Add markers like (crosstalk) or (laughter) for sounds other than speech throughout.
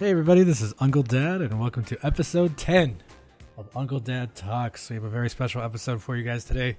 Hey, everybody, this is Uncle Dad, and welcome to episode 10 of Uncle Dad Talks. We have a very special episode for you guys today.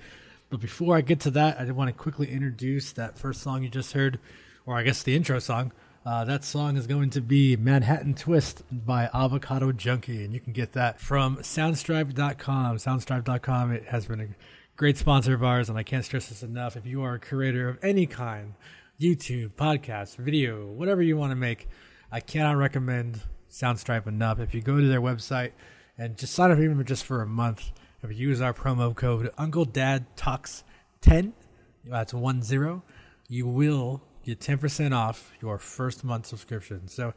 But before I get to that, I did want to quickly introduce that first song you just heard, or I guess the intro song. Uh, that song is going to be Manhattan Twist by Avocado Junkie, and you can get that from Soundstripe.com. Soundstripe.com, it has been a great sponsor of ours, and I can't stress this enough. If you are a creator of any kind, YouTube, podcast, video, whatever you want to make, I cannot recommend Soundstripe enough. If you go to their website and just sign up even just for a month, if you use our promo code Uncle Dad Talks 10, that's one zero, you will get 10% off your first month subscription. So if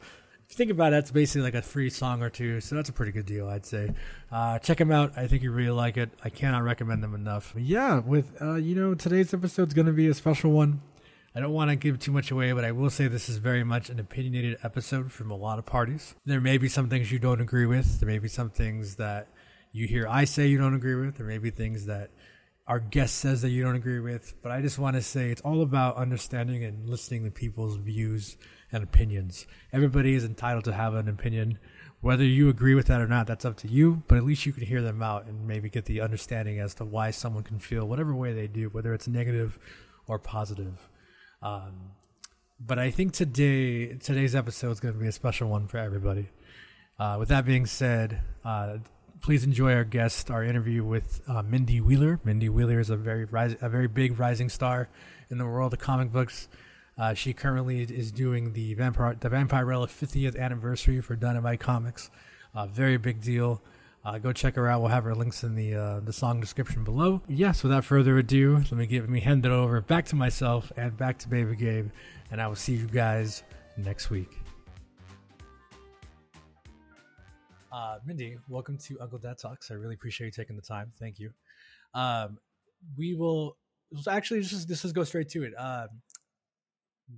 you think about it, that's basically like a free song or two. So that's a pretty good deal, I'd say. Uh, check them out. I think you really like it. I cannot recommend them enough. Yeah, with, uh, you know, today's episode is going to be a special one. I don't want to give too much away, but I will say this is very much an opinionated episode from a lot of parties. There may be some things you don't agree with. There may be some things that you hear I say you don't agree with. There may be things that our guest says that you don't agree with. But I just want to say it's all about understanding and listening to people's views and opinions. Everybody is entitled to have an opinion. Whether you agree with that or not, that's up to you, but at least you can hear them out and maybe get the understanding as to why someone can feel whatever way they do, whether it's negative or positive. Um, but I think today today's episode is going to be a special one for everybody. Uh, with that being said, uh, please enjoy our guest, our interview with uh, Mindy Wheeler. Mindy Wheeler is a very a very big rising star in the world of comic books. Uh, she currently is doing the Vampire the Vampirella 50th anniversary for Dynamite Comics. Uh, very big deal. Uh, go check her out. We'll have her links in the uh, the song description below. Yes, without further ado, let me give me hand it over back to myself and back to Baby Gabe, and I will see you guys next week. Uh, Mindy, welcome to Uncle Dad Talks. I really appreciate you taking the time. Thank you. Um, we will actually just this is go straight to it. Um,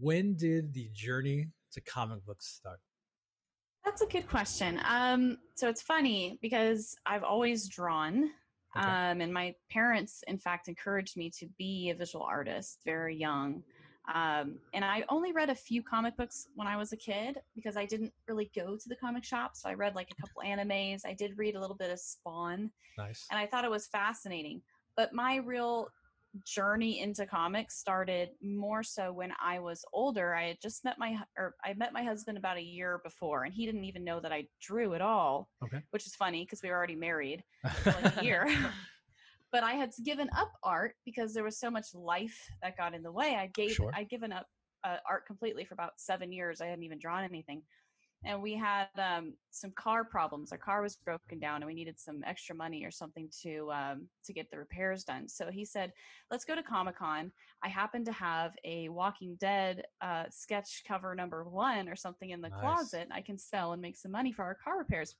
when did the journey to comic books start? That's a good question. Um, so it's funny because I've always drawn, Okay. um, and my parents, in fact, encouraged me to be a visual artist very young. Um, and I only read a few comic books when I was a kid because I didn't really go to the comic shop. So I read like a couple animes. I did read a little bit of Spawn, Nice. and I thought it was fascinating. But my real journey into comics started more so when I was older. I had just met my or I met my husband about a year before, and he didn't even know that I drew at all. Okay. which is funny because we were already married (laughs) like a year. (laughs) (laughs) but I had given up art because there was so much life that got in the way. I gave Sure. I'd given up uh, art completely for about seven years. I hadn't even drawn anything. And we had um, some car problems. Our car was broken down, and we needed some extra money or something to um, to get the repairs done. So he said, "Let's go to Comic Con." I happen to have a Walking Dead uh, sketch cover number one or something in the Nice. closet. I can sell and make some money for our car repairs.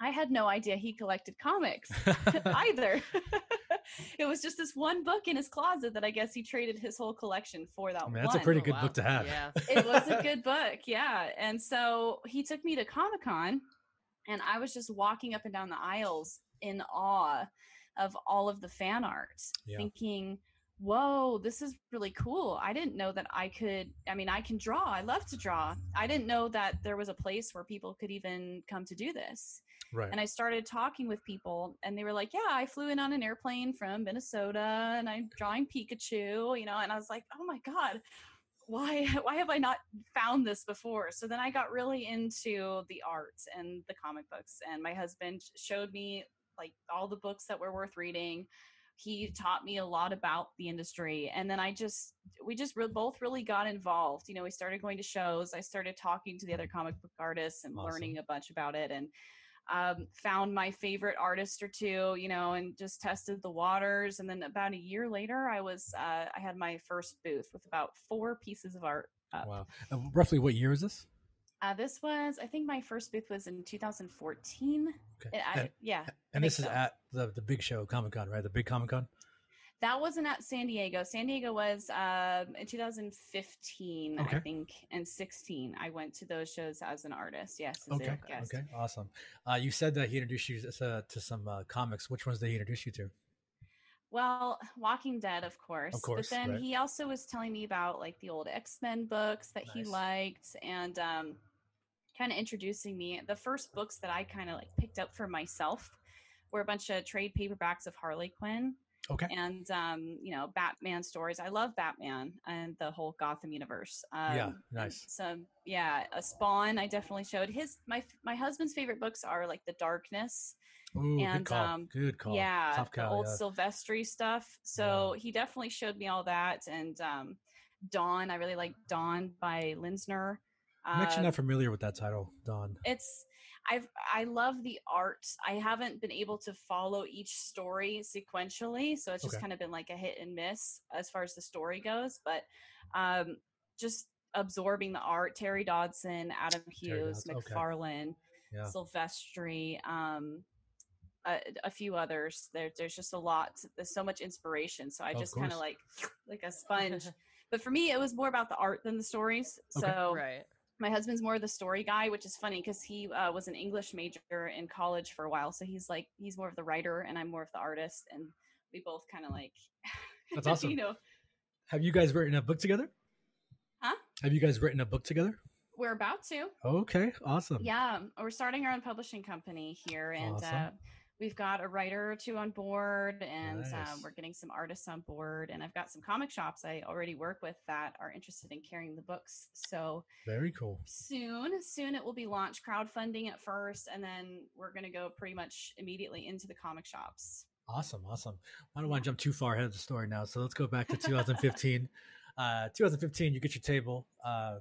I had no idea he collected comics (laughs) (laughs) either. (laughs) (laughs) it was just this one book in his closet that I guess he traded his whole collection for that I mean, that's one. a pretty Oh, good wow. book to have. Yeah. (laughs) it was a (laughs) good book, yeah. And so he took me to Comic Con, and I was just walking up and down the aisles in awe of all of the fan art, Yeah. thinking, whoa, this is really cool. I didn't know that I could, I mean, I can draw. I love to draw. I didn't know that there was a place where people could even come to do this. Right. And I started talking with people, and they were like, "Yeah, I flew in on an airplane from Minnesota, and I'm drawing Pikachu, you know." And I was like, "Oh my god, why (laughs) why have I not found this before?" So then I got really into the art and the comic books, and my husband showed me like all the books that were worth reading. He taught me a lot about the industry, and then I just we just re- both really got involved. You know, we started going to shows. I started talking to the other comic book artists and Awesome. learning a bunch about it, and um, found my favorite artist or two, you know, and just tested the waters. And then about a year later, I was uh, I had my first booth with about four pieces of art. Up. wow. Uh, roughly what year is this? Uh, this was I think my first booth was in 2014. Okay. I- And- yeah, And this think is at the the big show, Comic Con, right? The big Comic Con. That wasn't at San Diego. San Diego was um, in 2015, I think, and 16. I went to those shows as an artist. Yes, Okay. Okay. Awesome. Uh, you said that he introduced you to, to some uh, comics. Which ones did he introduce you to? Well, Walking Dead, of course. Of course, But then right. he also was telling me about like the old X Men books that he liked and um, kind of introducing me. The first books that I kind of like picked up for myself were a bunch of trade paperbacks of Harley Quinn Okay. and um, you know Batman stories. I love Batman and the whole Gotham universe. Um, Yeah, nice. So yeah, a Spawn. I definitely showed his my my husband's favorite books are like The Darkness. Ooh, good and, call. um, good call. Yeah, Tough the call. old yeah. Silvestri stuff. So he definitely showed me all that. And um, Dawn. I really like Dawn by Linsner. I'm actually Um, not familiar with that title, Dawn. it's i've i love the art i haven't been able to follow each story sequentially so it's just Okay. kind of been like a hit and miss as far as the story goes but um just absorbing the art terry dodson adam hughes Dodson, okay. mcfarlane Yeah. silvestri um a, a few others there there's just a lot there's so much inspiration so i Of just kind of like like a (laughs) sponge but for me it was more about the art than the stories Okay. so right. My husband's more of the story guy which is funny because he uh, was an english major in college for a while so he's like he's more of the writer and i'm more of the artist and we both kind of like (laughs) That's awesome. you know Have you guys written a book together? Huh? Have you guys written a book together? we're about to Okay, awesome. yeah we're starting our own publishing company here and Awesome. uh, we've got a writer or two on board and Nice. um, we're getting some artists on board and i've got some comic shops i already work with that are interested in carrying the books so Very cool. soon soon it will be launched crowdfunding at first and then we're going to go pretty much immediately into the comic shops Awesome, awesome. I don't want to jump too far ahead of the story now, so let's go back to 2015. (laughs) uh, 2015, you get your table. Uh,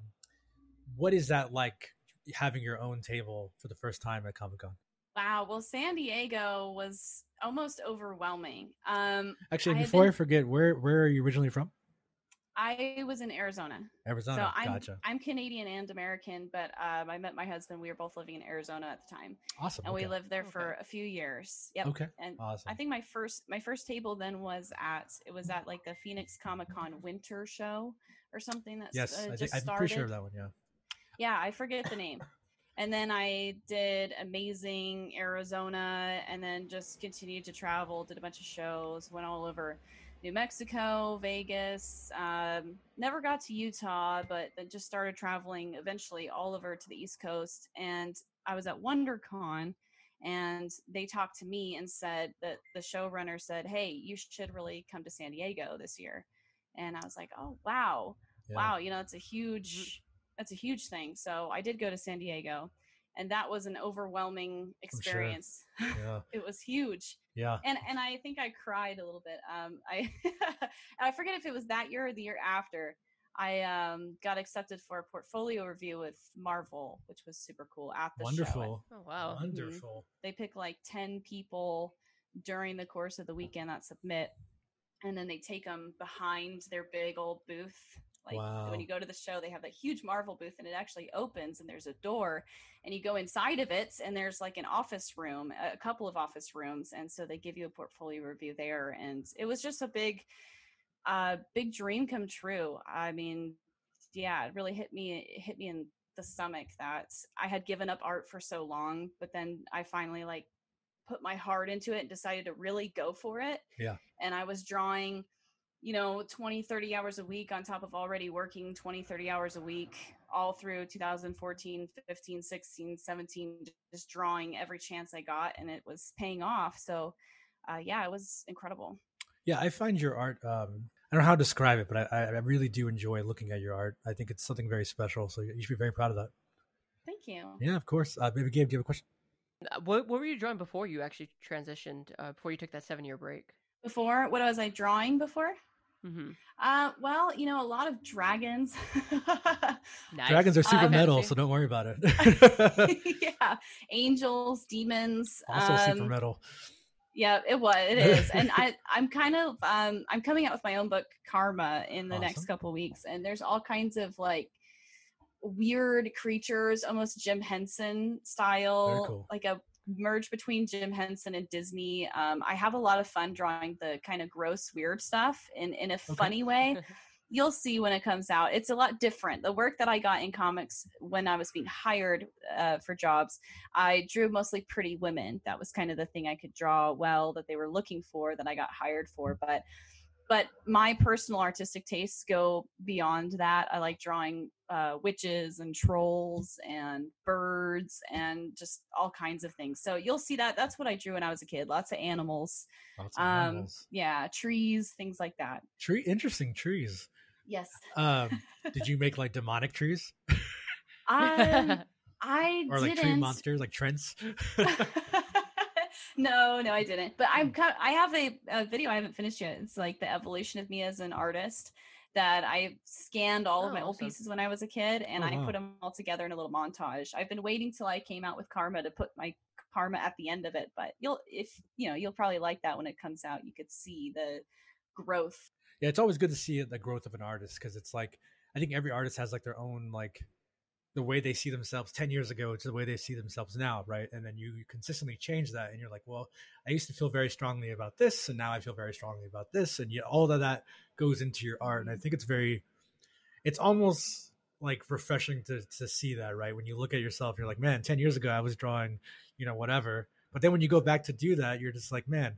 what is that like having your own table for the first time at Comic Con? Wow well san diego was almost overwhelming um Actually, I had before I forget, where where are you originally from? i was in arizona Arizona. so i'm gotcha. i'm canadian and american but um, i met my husband we were both living in arizona at the time Awesome. and okay. we lived there for Okay. a few years yep Okay. and Awesome. I think my first my first table then was at it was at like the Phoenix Comic Con winter show or something that's yes, uh, I think, I'm started. pretty sure of that one. Yeah. Yeah, I forget the name. And then I did amazing Arizona and then just continued to travel, did a bunch of shows, went all over New Mexico, Vegas, um, never got to Utah, but then just started traveling eventually all over to the East Coast. And I was at WonderCon and they talked to me and said that the showrunner said, Hey, you should really come to San Diego this year. And I was like, Oh, wow yeah. wow you know it's a huge that's a huge thing so i did go to san diego and that was an overwhelming sure. experience Yeah. (laughs) it was huge Yeah. and and i think i cried a little bit um i (laughs) i forget if it was that year or the year after i um got accepted for a portfolio review with marvel which was super cool at the show Wonderful. Oh wow. Wonderful. they pick like 10 people during the course of the weekend that submit and then they take them behind their big old booth like Wow. when you go to the show they have that huge marvel booth and it actually opens and there's a door and you go inside of it and there's like an office room a couple of office rooms and so they give you a portfolio review there and it was just a big uh big dream come true i mean yeah it really hit me it hit me in the stomach that i had given up art for so long but then i finally like put my heart into it and decided to really go for it Yeah. and i was drawing you know 20 30 hours a week on top of already working 20 30 hours a week all through 2014 15 16 17 just drawing every chance i got and it was paying off so uh, yeah it was incredible Yeah, I find your art. Um, I don't know how to describe it, but I, I really do enjoy looking at your art. I think it's something very special. So you should be very proud of that. thank you Yeah, of course. Uh, Baby Gabe, do you have a question? Uh, What what were you drawing before you actually transitioned? Uh, before you took that seven year break? before what was i drawing before Mm-hmm. uh well you know a lot of dragons (laughs) Nice. Dragons are super Uh, metal, so don't worry about it. (laughs) yeah angels demons also super um, metal. Yeah, it was. It is, and I I'm kind of um I'm coming out with my own book Karma in the Awesome. next couple weeks, and there's all kinds of like weird creatures, almost Jim Henson style, cool. like a merge between Jim Henson and Disney. Um, I have a lot of fun drawing the kind of gross, weird stuff in in a funny way you'll see when it comes out. It's a lot different. The work that I got in comics when I was being hired uh, for jobs, I drew mostly pretty women. That was kind of the thing I could draw well that they were looking for that I got hired for. But but my personal artistic tastes go beyond that. I like drawing uh, witches and trolls and birds and just all kinds of things. So you'll see that. That's what I drew when I was a kid. Lots of animals. Lots of Um, animals. yeah, trees, things like that. Tree, interesting trees. Yes. (laughs) Um, did you make like demonic trees I (laughs) I or like didn't. tree monsters, like Treants? (laughs) no, no, I didn't. But I'm kind I have a, a video I haven't finished yet. It's like the evolution of me as an artist that I scanned all of Oh, my old awesome. pieces when I was a kid and Oh, I wow. put uh-huh. them all together in a little montage. I've been waiting till I came out with Karma to put my Karma at the end of it, but you'll if you know, you'll probably like that when it comes out. You could see the growth. yeah, it's always good to see the growth of an artist because it's like I think every artist has like their own like the way they see themselves 10 years ago to the way they see themselves now right? And then you, you consistently change that and you're like well i used to feel very strongly about this and now i feel very strongly about this and you, all of that goes into your art and i think it's very it's almost like refreshing to, to see that right? When you look at yourself you're like man 10 years ago i was drawing you know whatever but then when you go back to do that you're just like man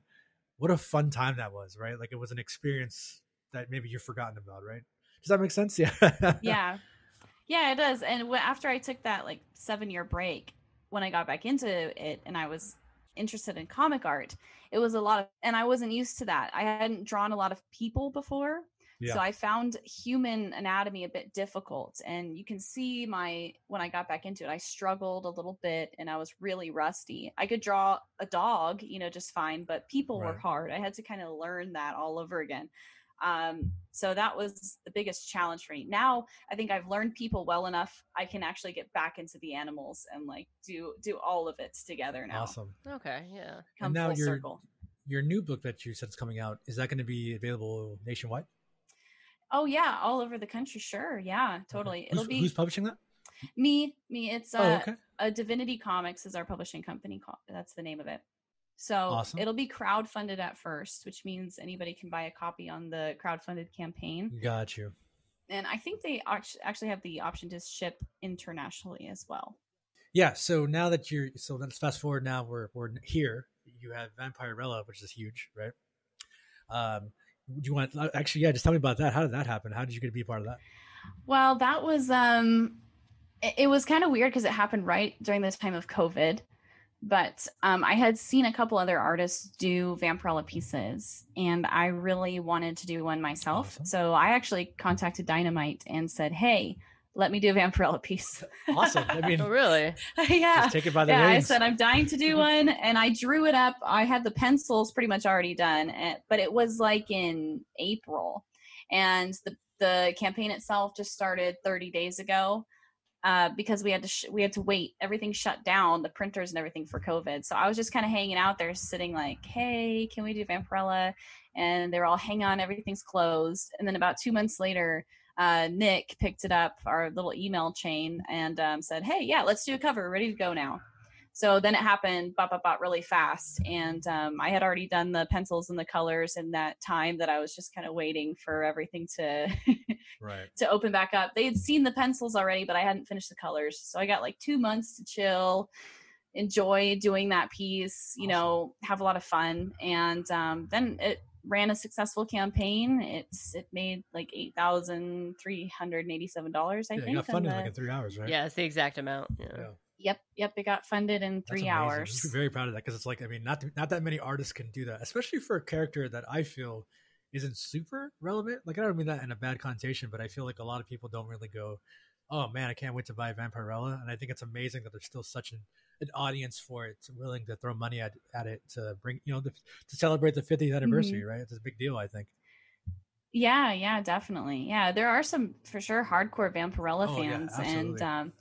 what a fun time that was right? Like it was an experience that maybe you've forgotten about right? Does that make sense? (laughs) Yeah. Yeah yeah it does and after i took that like seven year break when i got back into it and i was interested in comic art it was a lot of and i wasn't used to that. I hadn't drawn a lot of people before Yeah. so i found human anatomy a bit difficult and you can see my when i got back into it i struggled a little bit and i was really rusty. I could draw a dog you know just fine but people were hard. I had to kind of learn that all over again um, so that was the biggest challenge for me. Now i think i've learned people well enough i can actually get back into the animals and like do do all of it together now. Awesome. Okay, yeah. come now full you're- circle. your new book that you said is coming out is that going to be available nationwide? Oh yeah all over the country sure yeah totally. Okay. it'll who's, be who's publishing that? Me me it's uh, oh okay. a divinity comics is our publishing company that's the name of it so Awesome. it'll be crowdfunded at first which means anybody can buy a copy on the crowdfunded campaign. Got you. And i think they actually have the option to ship internationally as well. Yeah so now that you're so let's fast forward now we're we're here you have Vampire vampirella which is huge right? Um do you want actually yeah just tell me about that. How did that happen? How did you get to be a part of that? Well, that was um it, it was kind of weird because it happened right during the time of COVID. But um I had seen a couple other artists do Vampirella pieces and I really wanted to do one myself. Awesome. So I actually contacted Dynamite and said, "Hey, let me do a Vampirella piece." awesome i mean Oh, really? (laughs) yeah. just take it by the yeah, I said I'm dying to do one, (laughs) and I drew it up. I had the pencils pretty much already done, but it was like in April, and the the campaign itself just started 30 days ago uh, because we had to sh- we had to wait. Everything shut down, the printers and everything for COVID. So I was just kind of hanging out there, sitting like, "Hey, can we do Vampirella?" And they were all, "Hang on, everything's closed." And then about two months later. Uh, Nick picked it up, our little email chain, and um, said, "Hey, yeah, let's do a cover. Ready to go now." So then it happened, bop, bop, bop, really fast. And um, I had already done the pencils and the colors in that time that I was just kind of waiting for everything to right (laughs) to open back up. They had seen the pencils already, but I hadn't finished the colors. So I got like two months to chill, enjoy doing that piece, you know, have a lot of fun. And um, then it ran a successful campaign. It's it made like eight thousand three hundred and eighty seven dollars, I yeah, you think. got funded the- like in three hours right Yeah, it's the exact amount. Yeah. Yeah. Yep, yep. It got funded in three hours. I'm very proud of that because it's like I mean, not not that many artists can do that, especially for a character that I feel isn't super relevant. Like I don't mean that in a bad connotation, but I feel like a lot of people don't really go, "Oh man, I can't wait to buy Vampirella," and I think it's amazing that there's still such an, an audience for it, willing to throw money at, at it to bring you know the, to celebrate the 50th anniversary. Right? It's a big deal, I think. Yeah, yeah, definitely. Yeah, there are some for sure hardcore Vampirella Oh, yeah, fans, and um,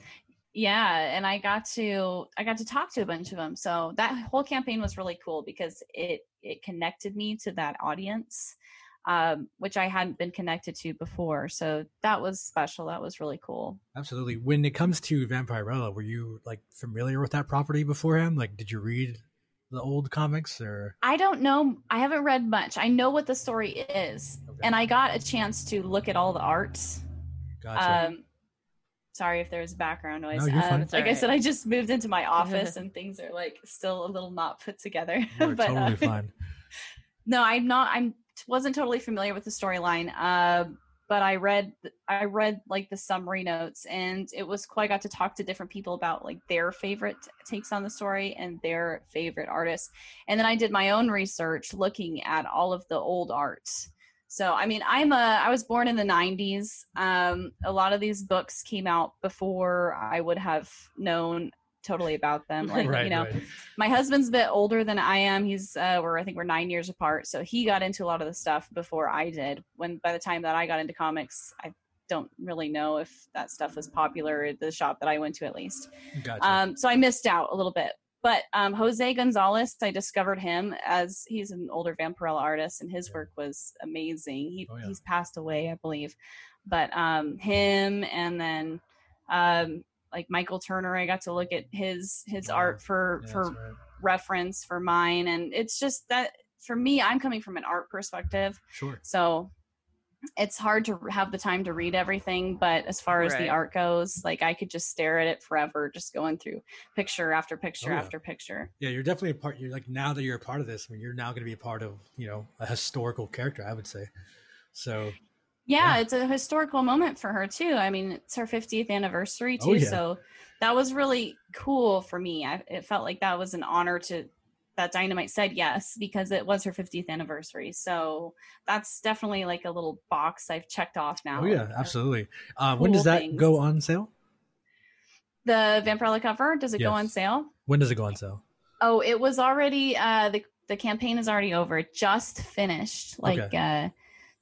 yeah, and I got to I got to talk to a bunch of them. So that whole campaign was really cool because it it connected me to that audience, um, which I hadn't been connected to before. So that was special. That was really cool. Absolutely. When it comes to Vampirella, were you like familiar with that property beforehand? Like, did you read the old comics or? I don't know. I haven't read much. I know what the story is, Okay. and I got a chance to look at all the arts. Gotcha. Um, sorry if there's background noise. No, you're. Um, It's like I said, I just moved into my (laughs) office and things are like still a little not put together. (laughs) You're (laughs) but totally uh, fine. no, I'm not. I'm wasn't totally familiar with the storyline. Uh, but I read I read like the summary notes and it was cool. I got to talk to different people about like their favorite takes on the story and their favorite artists. And then I did my own research looking at all of the old arts. So I mean I'm a I was born in the 90s. Um, a lot of these books came out before I would have known totally about them. (laughs) Like right, you know, right. my husband's a bit older than I am. He's uh we're I think we're 9 years apart. So he got into a lot of the stuff before I did. When by the time that I got into comics, I don't really know if that stuff was popular at the shop that I went to at least. Gotcha. Um so I missed out a little bit. But um, Jose Gonzalez, I discovered him as he's an older Vampirella artist, and his work was amazing. He, Oh, yeah. He's passed away, I believe. But um, him and then um, like Michael Turner, I got to look at his his Yeah. art for for right. reference for mine, and it's just that for me, I'm coming from an art perspective, Sure. so it's hard to have the time to read everything but as far as Right. the art goes like i could just stare at it forever just going through picture after oh, picture Oh, yeah. after picture Yeah, you're definitely a part. You're like now that you're a part of this. I mean, you're now going to be a part of you know a historical character. I would say. So yeah, Yeah. it's a historical moment for her too i mean it's her 50th anniversary oh, too Oh, yeah. so that was really cool for me I, it felt like that was an honor to that dynamite said yes because it was her 50th anniversary so that's definitely like a little box i've checked off now oh yeah, absolutely. Uh, when does that things. go on sale? the vampirella cover does it go on sale When does it go on sale? Oh, it was already uh the the campaign is already over. It just finished like Okay. uh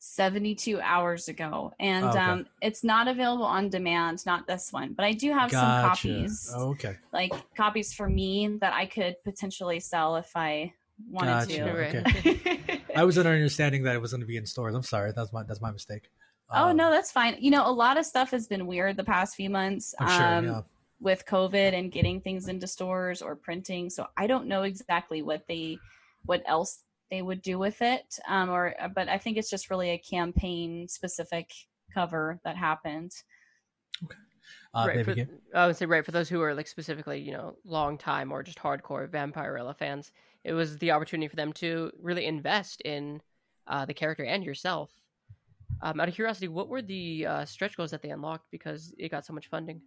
72 hours ago. And Oh, okay. um it's not available on demand, not this one, but I do have some copies. Oh, okay. Like copies for me that I could potentially sell if I wanted Gotcha. to. Okay. (laughs) I was under understanding that it was going to be in stores. I'm sorry. That's my that's my mistake. oh Um, no, that's fine. You know, a lot of stuff has been weird the past few months. I'm sure. um, yeah. with COVID and getting things into stores or printing. So I don't know exactly what they, what else they would do with it. Um, or, but I think it's just really a campaign specific cover that happened. Uh, right, for. I would say right for those who are like specifically, you know, long time or just hardcore Vampirella fans. It was the opportunity for them to really invest in uh, the character and yourself. Um, out of curiosity, what were the uh, stretch goals that they unlocked because it got so much funding?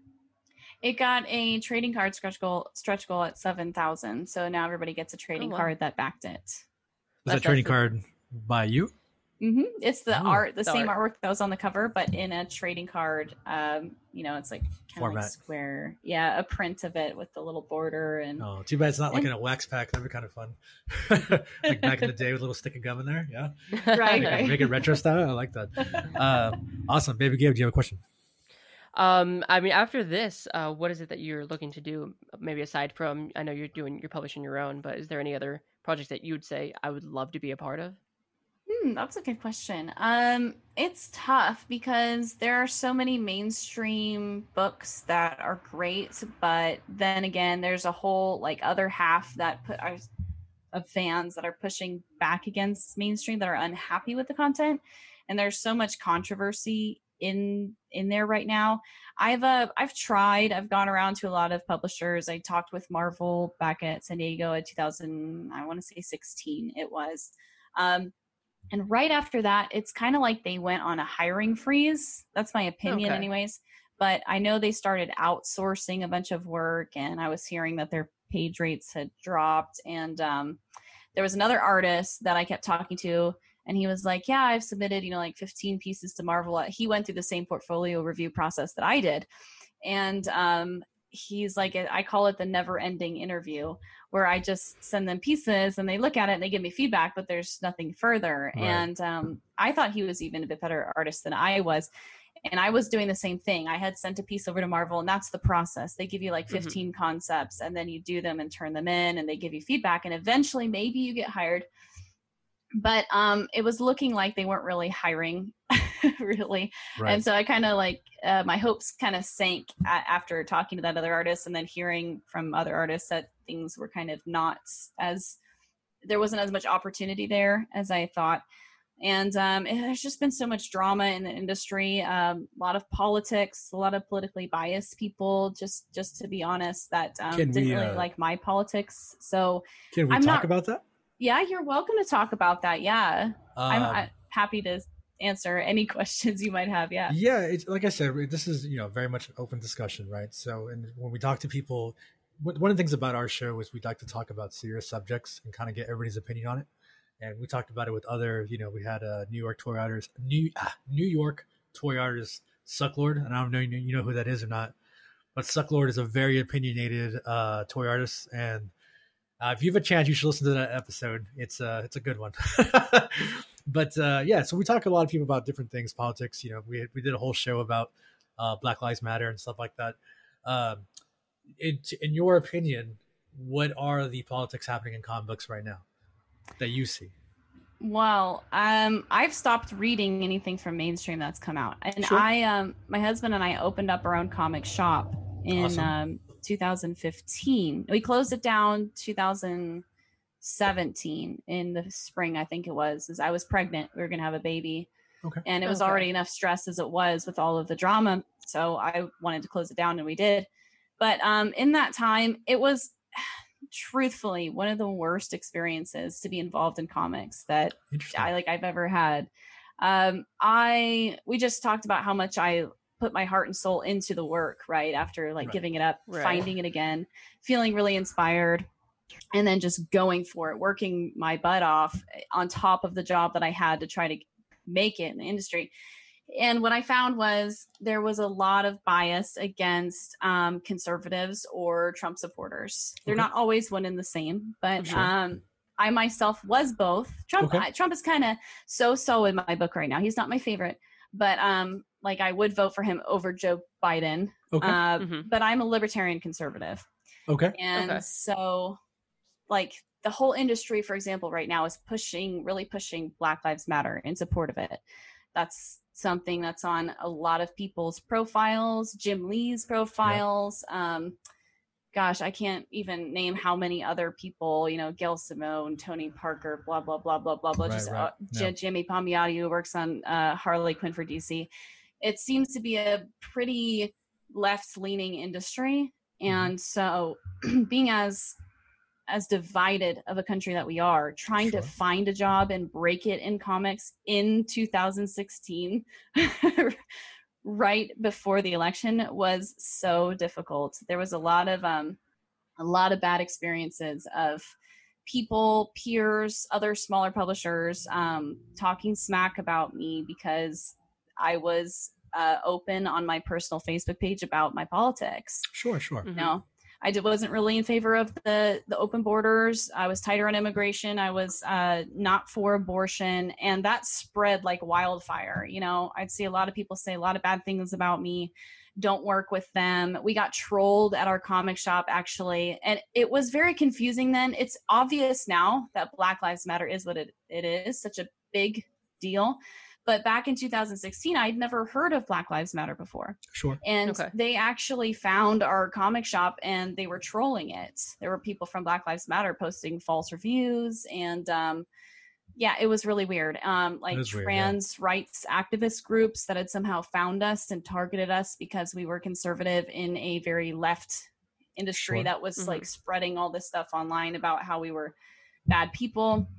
It got a trading card stretch goal, stretch goal at 7,000. So now everybody gets a trading wow. card that backed it. Was that- that trading the- card by you? Mm-hmm. It's the Oh. art, the The same art. artwork that was on the cover, but in a trading card. Um, you know, it's like kind of like square. Yeah, a print of it with the little border and Oh, too bad it's not like in a wax pack. That'd be kind of fun. (laughs) like back in the (laughs) day with a little stick of gum in there. Yeah. Right, Make, right. it, make it retro style. I like that. Uh, awesome. Baby Gabe, do you have a question? Um, I mean, after this, uh, what is it that you're looking to do? Maybe aside from, I know you're doing, you're publishing your own, but is there any other projects that you would say I would love to be a part of? Hmm, that's a good question. Um, it's tough because there are so many mainstream books that are great, but then again, there's a whole like other half that put of fans that are pushing back against mainstream that are unhappy with the content, and there's so much controversy in in there right now. I've uh I've tried. I've gone around to a lot of publishers. I talked with Marvel back at San Diego in 2000. I want to say 16. It was. Um, and right after that, it's kind of like they went on a hiring freeze. That's my opinion, Okay. anyways. But I know they started outsourcing a bunch of work, and I was hearing that their page rates had dropped. And um, there was another artist that I kept talking to, and he was like, "Yeah, I've submitted, you know, like 15 pieces to Marvel." He went through the same portfolio review process that I did, and um, he's like, I call it the never-ending interview where I just send them pieces and they look at it and they give me feedback, but there's nothing further. Right. And um, I thought he was even a bit better artist than I was. And I was doing the same thing. I had sent a piece over to Marvel, and that's the process. They give you like Mhm. 15 concepts, and then you do them and turn them in, and they give you feedback. And eventually, maybe you get hired. But um, it was looking like they weren't really hiring, (laughs) really. Right. And so I kind of like uh, my hopes kind of sank after talking to that other artist and then hearing from other artists that things were kind of not as there wasn't as much opportunity there as I thought. And um, it- there's just been so much drama in the industry, um, a lot of politics, a lot of politically biased people. Just, just to be honest, that um, didn't we, really uh, like my politics. So Can we I'm talk not- about that? Yeah, you're welcome to talk about that. Yeah. I'm Um, uh, happy to answer any (laughs) questions you might have. Yeah. Yeah, it's like I said, this is you know very much an open discussion, right? So, and when we talk to people, one one of the things about our show is we'd like to talk about serious subjects and kind of get everybody's opinion on it. And we talked about it with other, you know, we had a New York toy artist, New ah, New York toy artist Sucklord, and I don't know you know who that is or not, but Sucklord is a very opinionated uh, toy artist, and uh, if you have a chance, you should listen to that episode. It's uh, it's a good one. (laughs) but uh, yeah, so we talk a lot of people about different things, politics. You know, we we did a whole show about uh, Black Lives Matter and stuff like that. Um, in in your opinion, what are the politics happening in comic books right now that you see? Well, um, I've stopped reading anything from mainstream that's come out, and Sure. I, um, my husband and I opened up our own comic shop in Awesome. um, 2015. We closed it down 2017 in the spring, I think it was. As I was pregnant, we were gonna have a baby, Okay. and it was Okay. already enough stress as it was with all of the drama. So I wanted to close it down, and we did. But um, in that time, it was (sighs) truthfully one of the worst experiences to be involved in comics that I like I've ever had. Um, I we just talked about how much I put my heart and soul into the work, right? After like Right. giving it up, Right. finding it again, feeling really inspired, and then just going for it, working my butt off on top of the job that I had to try to make it in the industry. And what I found was there was a lot of bias against um, conservatives or Trump supporters. They're Okay. not always one and the same, but Sure. um, I myself was both. Trump Okay. I- Trump is kind of so-so in my book right now. He's not my favorite, but um, like I would vote for him over Joe Biden. okay. Uh, Mhm. But I'm a libertarian conservative, okay. and Okay. so like the whole industry, for example, right now is pushing, really pushing Black Lives Matter in support of it. That's something that's on a lot of people's profiles, Jim Lee's profiles. Um, gosh, I can't even name how many other people, you know, Gail Simone, Tony Parker, blah, blah, blah, blah, blah, blah. Right, just right. uh, J-. Jimmy Palmiotti, who works on uh, Harley Quinn for DC. It seems to be a pretty left leaning industry. Mm-hmm. And so (clears throat) being as as divided of a country that we are, trying Sure. to find a job and break it in comics in 2016, (laughs) right before the election, was so difficult. There was a lot of um, a lot of bad experiences of people, peers, other smaller publishers um, talking smack about me because I was uh, open on my personal Facebook page about my politics Sure. Sure. Mhm. no i wasn't really in favor of the the open borders. I was tighter on immigration. I was uh, not for abortion and that spread like wildfire you know? I'd see a lot of people say a lot of bad things about me. Don't work with them. We got trolled at our comic shop actually and it was very confusing then. It's obvious now that black lives matter is what it, it is such a big deal but back in 2016 i'd never heard of black lives matter before Sure. and Okay. they actually found our comic shop and they were trolling it there were people from black lives matter posting false reviews and um yeah it was really weird um like is weird, yeah. trans rights activist groups that had somehow found us and targeted us because we were conservative in a very left industry Sure. that was Mhm. like spreading all this stuff online about how we were bad people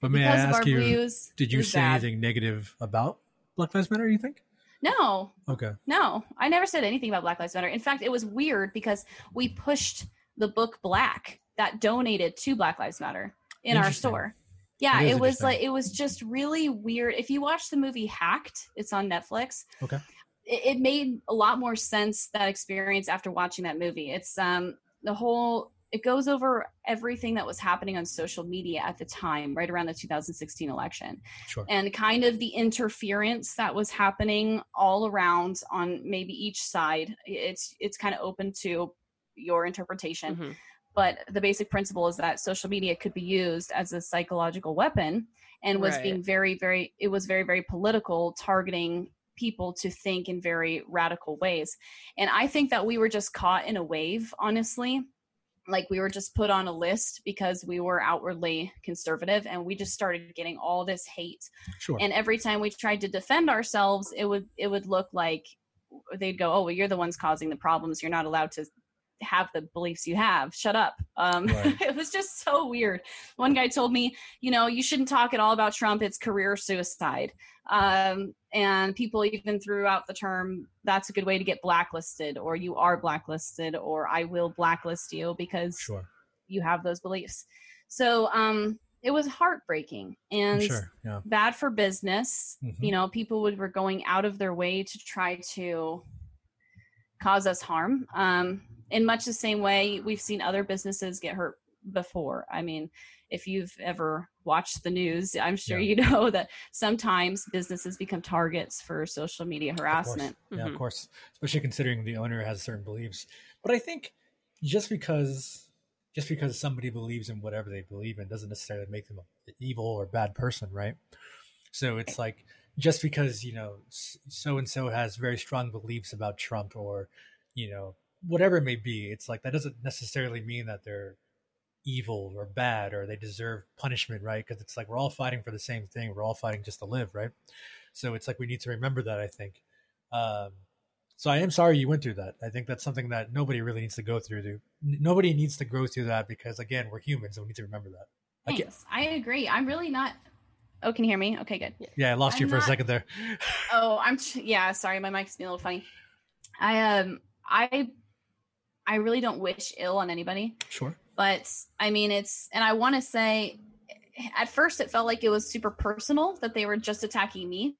But may I ask you, views did you say bad. anything negative about Black Lives Matter? You think? no Okay. No, I never said anything about Black Lives Matter. In fact, it was weird because we pushed the book Black that donated to Black Lives Matter in our store. Yeah, is it was like it was just really weird. If you watch the movie Hacked, it's on Netflix. Okay. It, it made a lot more sense that experience after watching that movie. It's um the whole it goes over everything that was happening on social media at the time, right around the 2016 election Sure. and kind of the interference that was happening all around on maybe each side it's it's kind of open to your interpretation Mhm. but the basic principle is that social media could be used as a psychological weapon and was Right. being very very it was very very political targeting people to think in very radical ways and i think that we were just caught in a wave honestly like we were just put on a list because we were outwardly conservative and we just started getting all this hate Sure. and every time we tried to defend ourselves it would it would look like they'd go oh well you're the ones causing the problems you're not allowed to have the beliefs you have shut up um (laughs) Right. it was just so weird one guy told me you know you shouldn't talk at all about trump it's career suicide um and people even threw out the term that's a good way to get blacklisted or you are blacklisted or i will blacklist you because Sure. you have those beliefs so um it was heartbreaking and sure. Yeah. bad for business Mhm. you know people would, were going out of their way to try to cause us harm um, in much the same way we've seen other businesses get hurt before i mean if you've ever watched the news i'm sure Yeah. you (laughs) know that sometimes businesses become targets for social media Of course. harassment Yeah, of Mhm. course. Especially considering the owner has certain beliefs. But I think just because just because somebody believes in whatever they believe in doesn't necessarily make them an evil or bad person, right? So it's like just because you know so and so has very strong beliefs about Trump or you know whatever it may be, it's like that doesn't necessarily mean that they're evil or bad or they deserve punishment, right? Because it's like we're all fighting for the same thing. We're all fighting just to live, right? So it's like we need to remember that. I think. Um, so I am sorry you went through that. I think that's something that nobody really needs to go through. To, n- nobody needs to go through that because again, we're humans and we need to remember that. I can't- Thanks. I agree i'm really not oh can you hear me okay good Yeah, I lost you I'm for not- a second there. oh i'm yeah sorry my mic's being a little funny i um i i really don't wish ill on anybody. Sure. but i mean it's and i want to say at first it felt like it was super personal that they were just attacking me.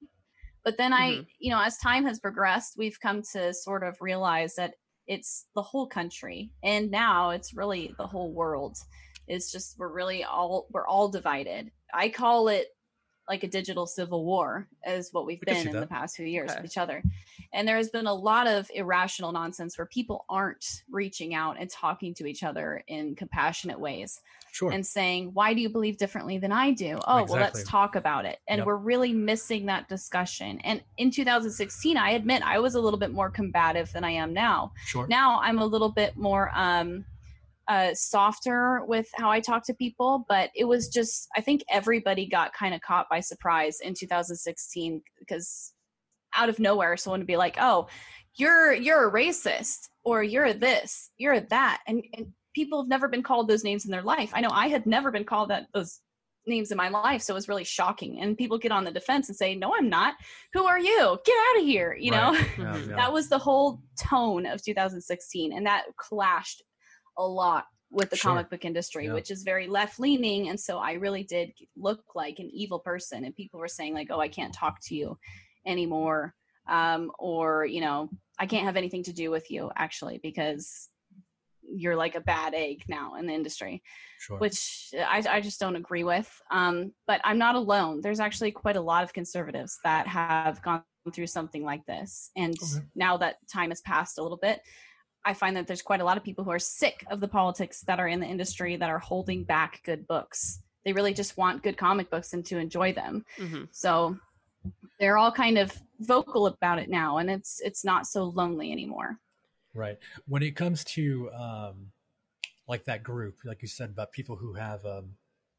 But then i Mhm. you know as time has progressed we've come to sort of realize that it's the whole country. And now it's really the whole world. It's just we're really all we're all divided. I call it like a digital civil war is what we've We been in that. the past few years Okay. with each other and there has been a lot of irrational nonsense where people aren't reaching out and talking to each other in compassionate ways Sure. and saying, Why do you believe differently than I do? Oh, well, let's talk about it. And Yep. we're really missing that discussion. And in 2016, I admit I was a little bit more combative than I am now. sure. Now I'm a little bit more um, uh, softer with how I talk to people, but it was just, I think everybody got kind of caught by surprise in 2016 because out of nowhere, someone would be like, Oh, you're you're a racist or you're this, you're that. And, and people have never been called those names in their life. I know I had never been called that those names in my life, so it was really shocking. And people get on the defense and say, "No, I'm not. Who are you? Get out of here!" You know, Yeah, (laughs) yeah. that was the whole tone of 2016, and that clashed a lot with the Sure. comic book industry, Yeah. which is very left leaning. And so I really did look like an evil person, and people were saying like, "Oh, I can't talk to you anymore," um, or you know, I can't have anything to do with you actually because you're like a bad egg now in the industry sure. which I, I just don't agree with. Um, but I'm not alone. There's actually quite a lot of conservatives that have gone through something like this. And Okay. now that time has passed a little bit, I find that there's quite a lot of people who are sick of the politics that are in the industry that are holding back good books. They really just want good comic books and to enjoy them. Mhm. So they're all kind of vocal about it now, and it's it's not so lonely anymore. Right. When it comes to um, like that group, like you said about people who have um,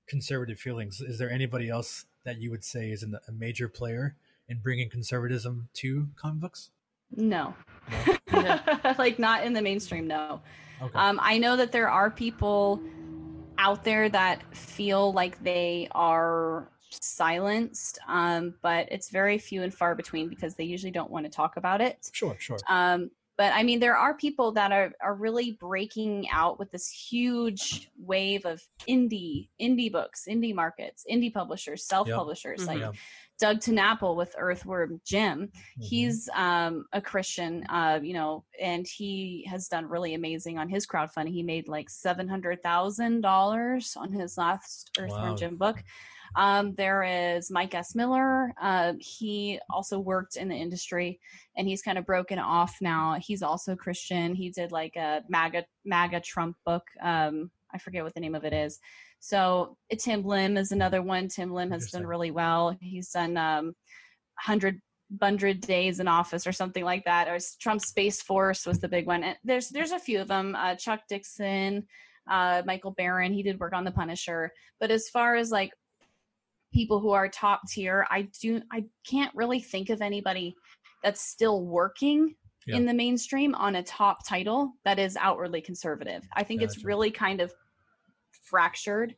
conservative feelings, is there anybody else that you would say is an, a major player in bringing conservatism to comic books? No, (laughs) like not in the mainstream. No. Okay. Um, I know that there are people out there that feel like they are silenced, um, but it's very few and far between because they usually don't want to talk about it. sure. Sure. Um, but I mean, there are people that are are really breaking out with this huge wave of indie indie books, indie markets, indie publishers, self publishers Mhm. like Yeah. Doug TenNapel with Earthworm Jim Mhm. he's um, a christian uh, you know and he has done really amazing on his crowdfunding. He made like $700000 on his last earthworm Wow. jim book. Um, there is mike s. Miller. Uh, he also worked in the industry and he's kind of broken off now. He's also christian. He did like a maga maga trump book. Um, i forget what the name of it is so tim lim is another one tim lim has done really well he's done um, 100 hundred days in office or something like that. Or s- Trump Space Force was the big one. And there's there's a few of them. Uh, Chuck Dixon, uh, Michael Baron. He did work on the Punisher. But as far as like people who are top tier, I do I can't really think of anybody that's still working Yeah. in the mainstream on a top title that is outwardly conservative. I think it's really kind of fractured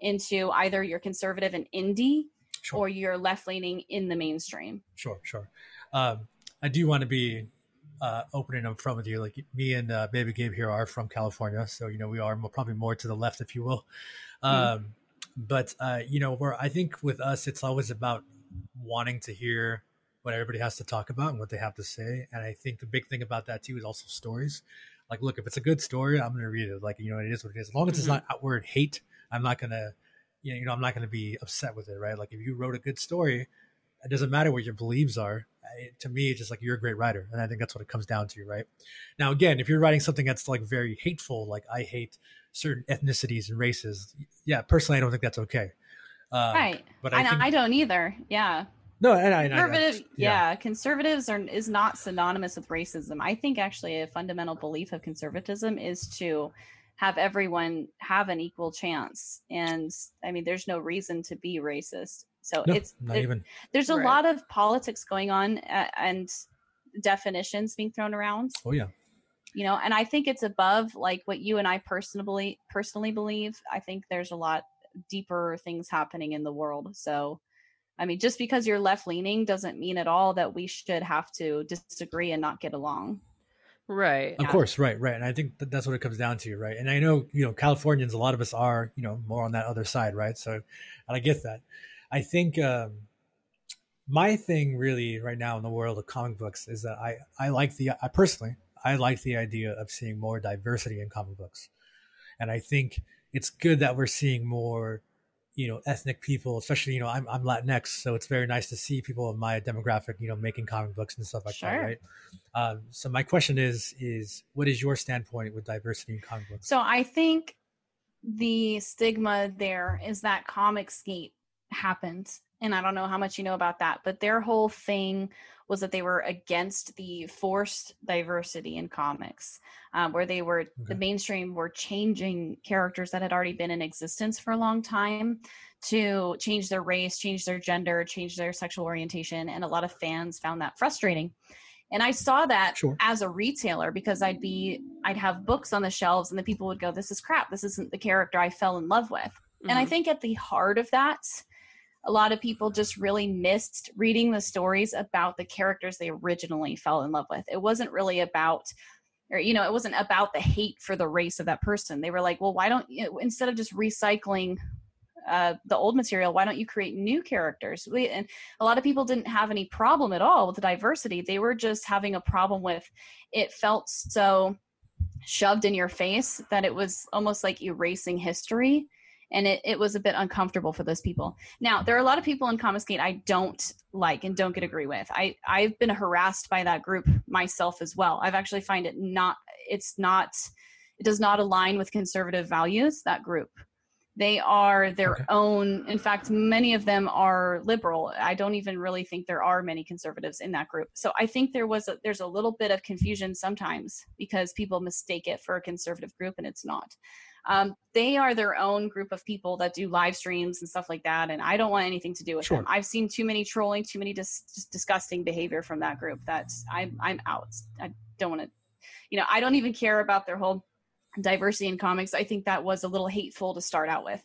into either you're conservative and indie Sure. or you're left leaning in the mainstream. Sure, sure. Um, I do want to be uh, open and upfront with you. Like me and uh, Baby Gabe here are from California, so you know we are more, probably more to the left, if you will. Um, But uh, you know, where I think with us, it's always about wanting to hear what everybody has to talk about and what they have to say. And I think the big thing about that too is also stories. Like, look, if it's a good story, I'm going to read it. Like, you know, it is what it is. As long as it's Mhm. not outward hate, I'm not going to, you know, I'm not going to be upset with it, right? Like, if you wrote a good story, it doesn't matter what your beliefs are. It, to me, it's just like you're a great writer, and I think that's what it comes down to, right? Now, again, if you're writing something that's like very hateful, like I hate certain ethnicities and races, yeah, personally, I don't think that's okay. Um, right. But I, I think I don't either. Yeah. No, and I, and I- Conservative, yeah. yeah. conservatives are is not synonymous with racism. I think actually a fundamental belief of conservatism is to have everyone have an equal chance. And I mean, there's no reason to be racist. So no, it's not it- even. there's a Right. lot of politics going on uh, and definitions being thrown around Oh yeah, you know and i think it's above like what you and i personally personally believe i think there's a lot deeper things happening in the world so i mean just because you're left leaning doesn't mean at all that we should have to disagree and not get along Right. of Yeah. course, right, right. And I think that that's what it comes down to, right? And I know, you know, Californians, a lot of us are, you know, more on that other side, right? So, and I get that. I think um, my thing really right now in the world of comic books is that I I like the I personally I like the idea of seeing more diversity in comic books, and I think it's good that we're seeing more, you know, ethnic people, especially you know I'm I'm Latinx, so it's very nice to see people of my demographic, you know, making comic books and stuff like that, right? Um, so my question is is what is your standpoint with diversity in comic books? so i think the stigma there is that comic comicsgate happened and i don't know how much you know about that but their whole thing was that they were against the forced diversity in comics um, where they were the mainstream were changing characters that had already been in existence for a long time to change their race change their gender change their sexual orientation and a lot of fans found that frustrating and i saw that Sure. as a retailer because i'd be i'd have books on the shelves and the people would go this is crap this isn't the character i fell in love with and I Mhm. think at the heart of that, a lot of people just really missed reading the stories about the characters they originally fell in love with. It wasn't really about, or, you know, it wasn't about the hate for the race of that person. They were like, well, why don't you, instead of just recycling uh, the old material, why don't you create new characters? We, and a lot of people didn't have any problem at all with the diversity. They were just having a problem with it felt so shoved in your face that it was almost like erasing history and it, it was a bit uncomfortable for those people. Now there are a lot of people in comicsgate i don't like and don't get agree with. I i've been harassed by that group myself as well. I've actually find it not it's not it does not align with conservative values that group. They are their Okay. own in fact many of them are liberal. I don't even really think there are many conservatives in that group. So i think there was a, there's a little bit of confusion sometimes because people mistake it for a conservative group and it's not um, they are their own group of people that do live streams and stuff like that and i don't want anything to do with Sure. them. I've seen too many trolling too many dis- just disgusting behavior from that group that i'm i'm out. I don't want to you know i don't even care about their whole diversity in comics. I think that was a little hateful to start out with.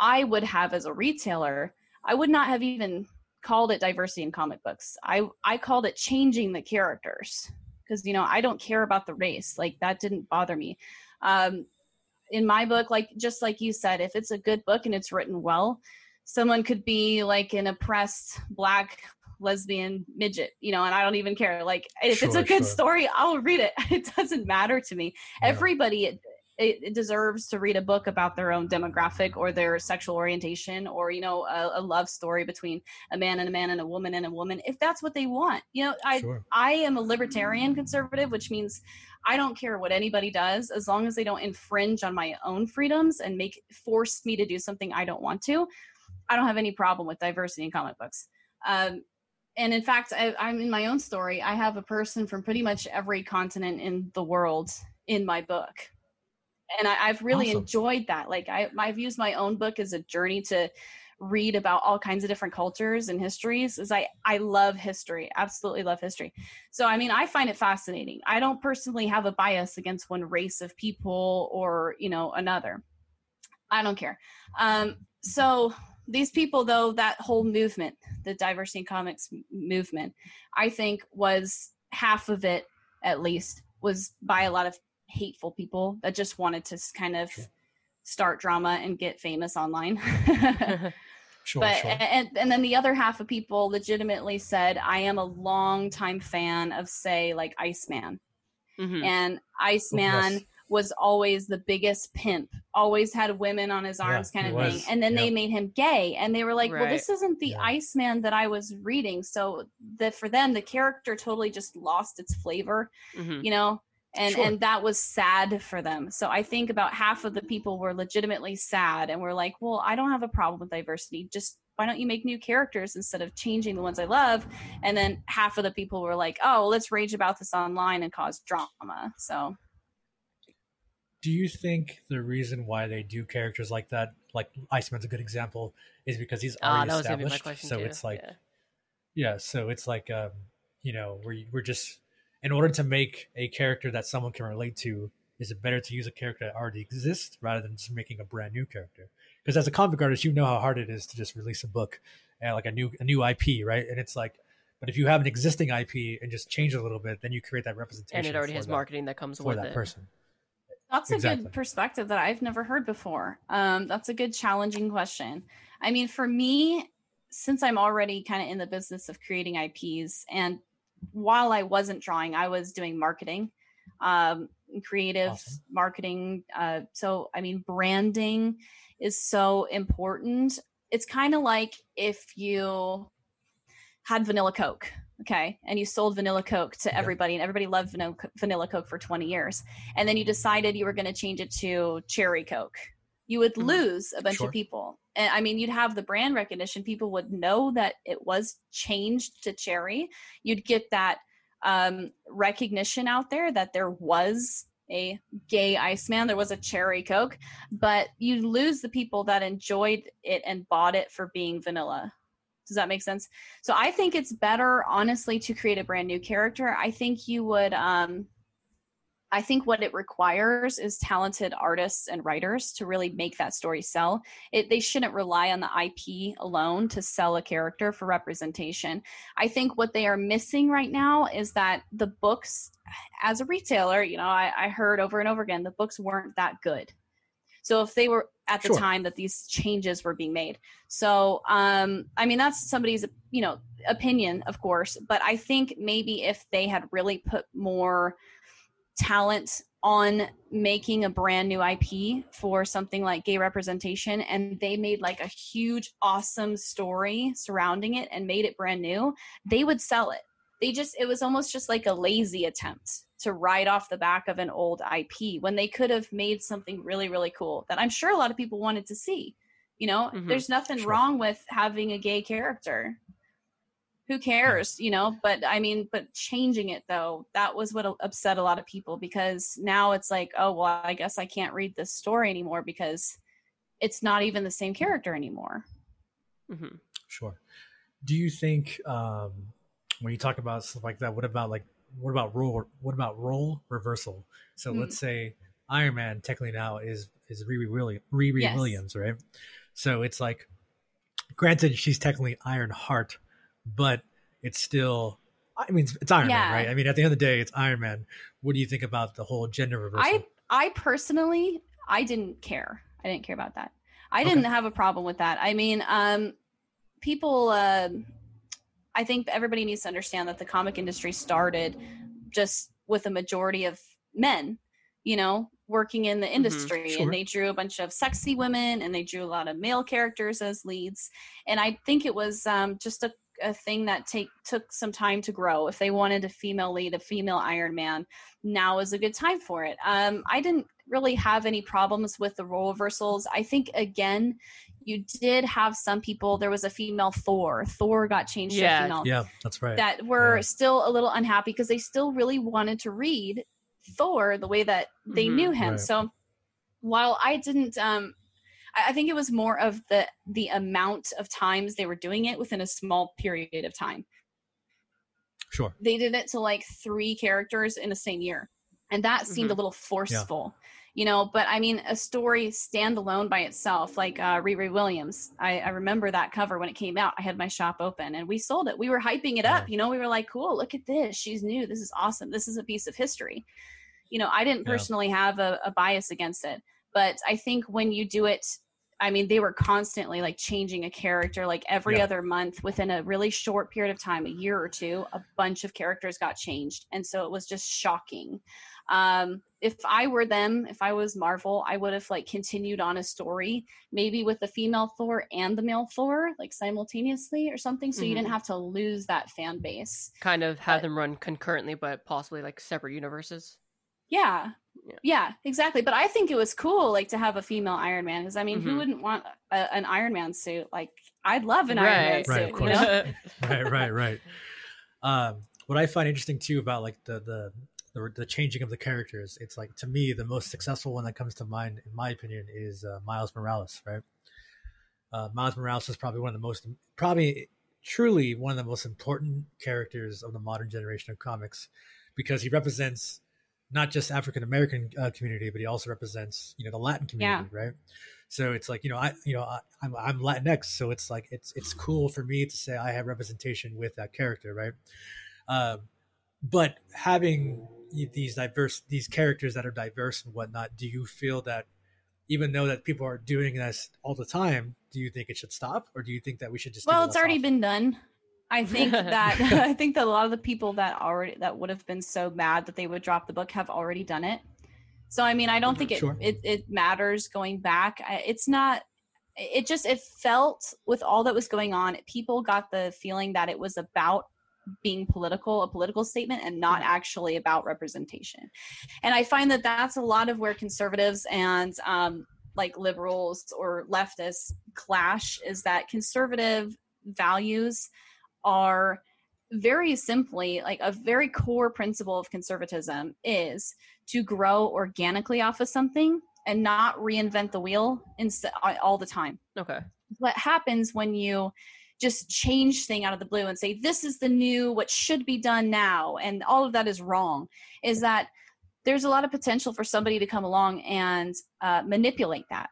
I would have as a retailer i would not have even called it diversity in comic books. I i called it changing the characters because you know i don't care about the race. Like that didn't bother me. Um in my book like just like you said if it's a good book and it's written well someone could be like an oppressed black lesbian midget you know and i don't even care like if it's a good sure. story i'll read it (laughs) it doesn't matter to me Yeah. everybody it, it, it deserves to read a book about their own demographic or their sexual orientation or you know a, a love story between a man and a man and a woman and a woman if that's what they want you know i sure. I am a libertarian conservative, which means I don't care what anybody does as long as they don't infringe on my own freedoms and make force me to do something I don't want to. I don't have any problem with diversity in comic books. Um, and in fact, I, I'm in my own story. I have a person from pretty much every continent in the world in my book, and I, I've really Awesome. enjoyed that. Like I, I've used my own book as a journey to read about all kinds of different cultures and histories is I I love history. Absolutely love history. So I mean, I find it fascinating. I don't personally have a bias against one race of people or, you know, another. I don't care. Um so these people though that whole movement, the diversity in comics movement, I think was half of it at least was by a lot of hateful people that just wanted to kind of start drama and get famous online. (laughs) (laughs) sure, but sure. And, and then the other half of people legitimately said, I am a long time fan of say like Iceman. Mm-hmm. And Iceman yes. was always the biggest pimp, always had women on his arms yeah, kind of thing. And then they made him gay. And they were like, right. well, this isn't the yeah. Iceman that I was reading. So that for them, the character totally just lost its flavor, mm-hmm. you know? And sure. and that was sad for them so i think about half of the people were legitimately sad and were like well i don't have a problem with diversity just why don't you make new characters instead of changing the ones i love and then half of the people were like oh let's rage about this online and cause drama so do you think the reason why they do characters like that like iceman's a good example is because he's ah, already uh, established so too. it's like yeah. yeah so it's like um you know we're, we're just in order to make a character that someone can relate to, is it better to use a character that already exists rather than just making a brand new character? Because as a comic artist, you know how hard it is to just release a book and like a new a new IP, right? And it's like, but if you have an existing IP and just change it a little bit, then you create that representation. And it already has that, marketing that comes with that it. person. That's a good perspective that I've never heard before. Um, that's a good challenging question. I mean, for me, since I'm already kind of in the business of creating IPs and while I wasn't drawing, I was doing marketing, um, creative awesome. marketing. Uh, so, I mean, branding is so important. It's kind of like if you had vanilla Coke, okay, and you sold vanilla Coke to everybody, and everybody loved vanilla, vanilla Coke for 20 years, and then you decided you were going to change it to cherry Coke. You would mm-hmm. lose a bunch sure. of people and I mean, you'd have the brand recognition. People would know that it was changed to cherry. You'd get that um, recognition out there that there was a gay Iceman, there was a cherry Coke, but you lose the people that enjoyed it and bought it for being vanilla. Does that make sense? So I think it's better, honestly, to create a brand new character. I think you would um, I think what it requires is talented artists and writers to really make that story sell. It, they shouldn't rely on the IP alone to sell a character for representation. I think what they are missing right now is that the books, as a retailer, you know, I, I heard over and over again, the books weren't that good. So if they were at the sure. time that these changes were being made. So um, I mean that's somebody's you know opinion, of course, but I think maybe if they had really put more talent on making a brand new IP for something like gay representation and they made like a huge awesome story surrounding it and made it brand new, they would sell it. They just it was almost just like a lazy attempt to ride off the back of an old IP when they could have made something really really cool that I'm sure a lot of people wanted to see. You know, mm-hmm. there's nothing sure. wrong with having a gay character who cares you know but i mean but changing it though that was what upset a lot of people because now it's like oh well i guess i can't read this story anymore because it's not even the same character anymore mm-hmm. sure do you think um when you talk about stuff like that what about like what about role what about role reversal so mm-hmm. let's say iron man technically now is is riri williams riri yes. williams right so it's like granted she's technically iron heart but it's still I mean, it's Iron yeah. Man, right? I mean, at the end of the day, it's Iron Man. What do you think about the whole gender reversal? I, I personally, I didn't care. I didn't care about that. I didn't have a problem with that. I mean, um, people, uh, I think everybody needs to understand that the comic industry started just with a majority of men, you know, working in the mm-hmm. industry. Mm-hmm, sure. And they drew a bunch of sexy women and they drew a lot of male characters as leads. And I think it was um, just a a thing that take took some time to grow. If they wanted a female lead, a female Iron Man, now is a good time for it. Um, I didn't really have any problems with the role reversals. I think again, you did have some people. There was a female Thor. Thor got changed yeah. to female. Yeah, that's right. That were yeah. still a little unhappy because they still really wanted to read Thor the way that they mm-hmm, knew him. Right. So while I didn't um I, I think it was more of the the amount of times they were doing it within a small period of time. Sure. They did it to like three characters in the same year, and that seemed Mhm. a little forceful. You know, but I mean, a story standalone by itself, like uh, Riri Williams. I, I remember that cover when it came out. I had my shop open and we sold it. We were hyping it up. Yeah. You know, we were like, "Cool, look at this. She's new. This is awesome. This is a piece of history." You know, I didn't Yeah. personally have a, a bias against it, but I think when you do it I mean, they were constantly like changing a character like every Yeah. other month within a really short period of time, a year or two, a bunch of characters got changed. And so it was just shocking. Um, if I were them, if I was Marvel, I would have like continued on a story, maybe with the female Thor and the male Thor, like simultaneously or something. So you Mhm. didn't have to lose that fan base. Kind of have But- them run concurrently, but possibly like separate universes. Yeah. Yeah. yeah. exactly. But I think it was cool, like to have a female Iron Man, because I mean, who Mhm. wouldn't want a, an Iron Man suit? Like, I'd love an Iron Man Right. suit. Right, of you know? (laughs) right, right, right. Um, what I find interesting too about like the, the the the changing of the characters, it's like to me the most successful one that comes to mind, in my opinion, is uh, Miles Morales. Right, uh, Miles Morales is probably one of the most, probably truly one of the most important characters of the modern generation of comics, because he represents not just African American uh, community, but he also represents you know the Latin community, right? So it's like you know I you know I, I'm I'm Latinx, so it's like it's it's cool for me to say I have representation with that character, right? Um, but having these diverse these characters that are diverse and whatnot, do you feel that even though that people are doing this all the time, do you think it should stop, or do you think that we should just? well, it's already often? been done. I think (laughs) that (laughs) I think that a lot of the people that already that would have been so mad that they would drop the book have already done it. So I mean, I don't think it, sure. it it matters going back. It's not. It just it felt with all that was going on, people got the feeling that it was about being political, a political statement, and not actually about representation. And I find that that's a lot of where conservatives and um, like liberals or leftists clash is that conservative values are very simply like a very core principle of conservatism is to grow organically off of something and not reinvent the wheel instead all the time Okay. what happens when you just change thing out of the blue and say this is the new what should be done now and all of that is wrong is that there's a lot of potential for somebody to come along and uh, manipulate that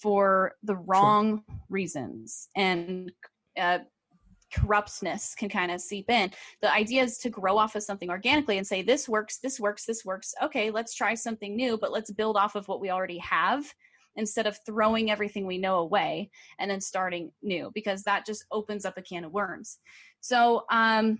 for the wrong reasons and uh, corruptness can kind of seep in. The idea is to grow off of something organically and say this works this works this works. Okay let's try something new but let's build off of what we already have instead of throwing everything we know away and then starting new because that just opens up a can of worms. So um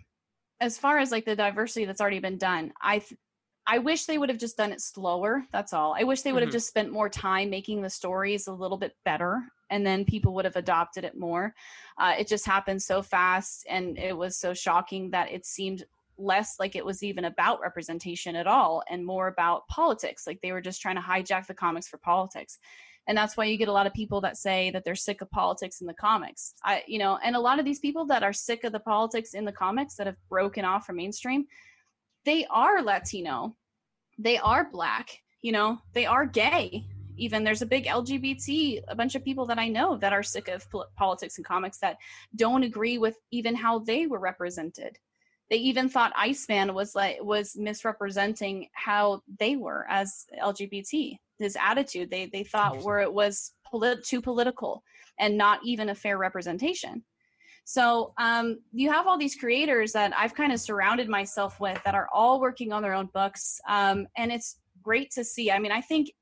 as far as like the diversity that's already been done i th- i wish they would have just done it slower that's all. I wish they would have Mhm. just spent more time making the stories a little bit better and then people would have adopted it more. Uh, it just happened so fast and it was so shocking that it seemed less like it was even about representation at all and more about politics. Like they were just trying to hijack the comics for politics. And that's why you get a lot of people that say that they're sick of politics in the comics. I you know and a lot of these people that are sick of the politics in the comics that have broken off from mainstream they are latino. They are black you know? They are gay even there's a big lgbt a bunch of people that i know that are sick of pol- politics and comics that don't agree with even how they were represented. They even thought iceman was like was misrepresenting how they were as lgbt his attitude. They they thought where it was polit- too political and not even a fair representation. So um, you have all these creators that I've kind of surrounded myself with that are all working on their own books, um, and it's great to see. I mean, I think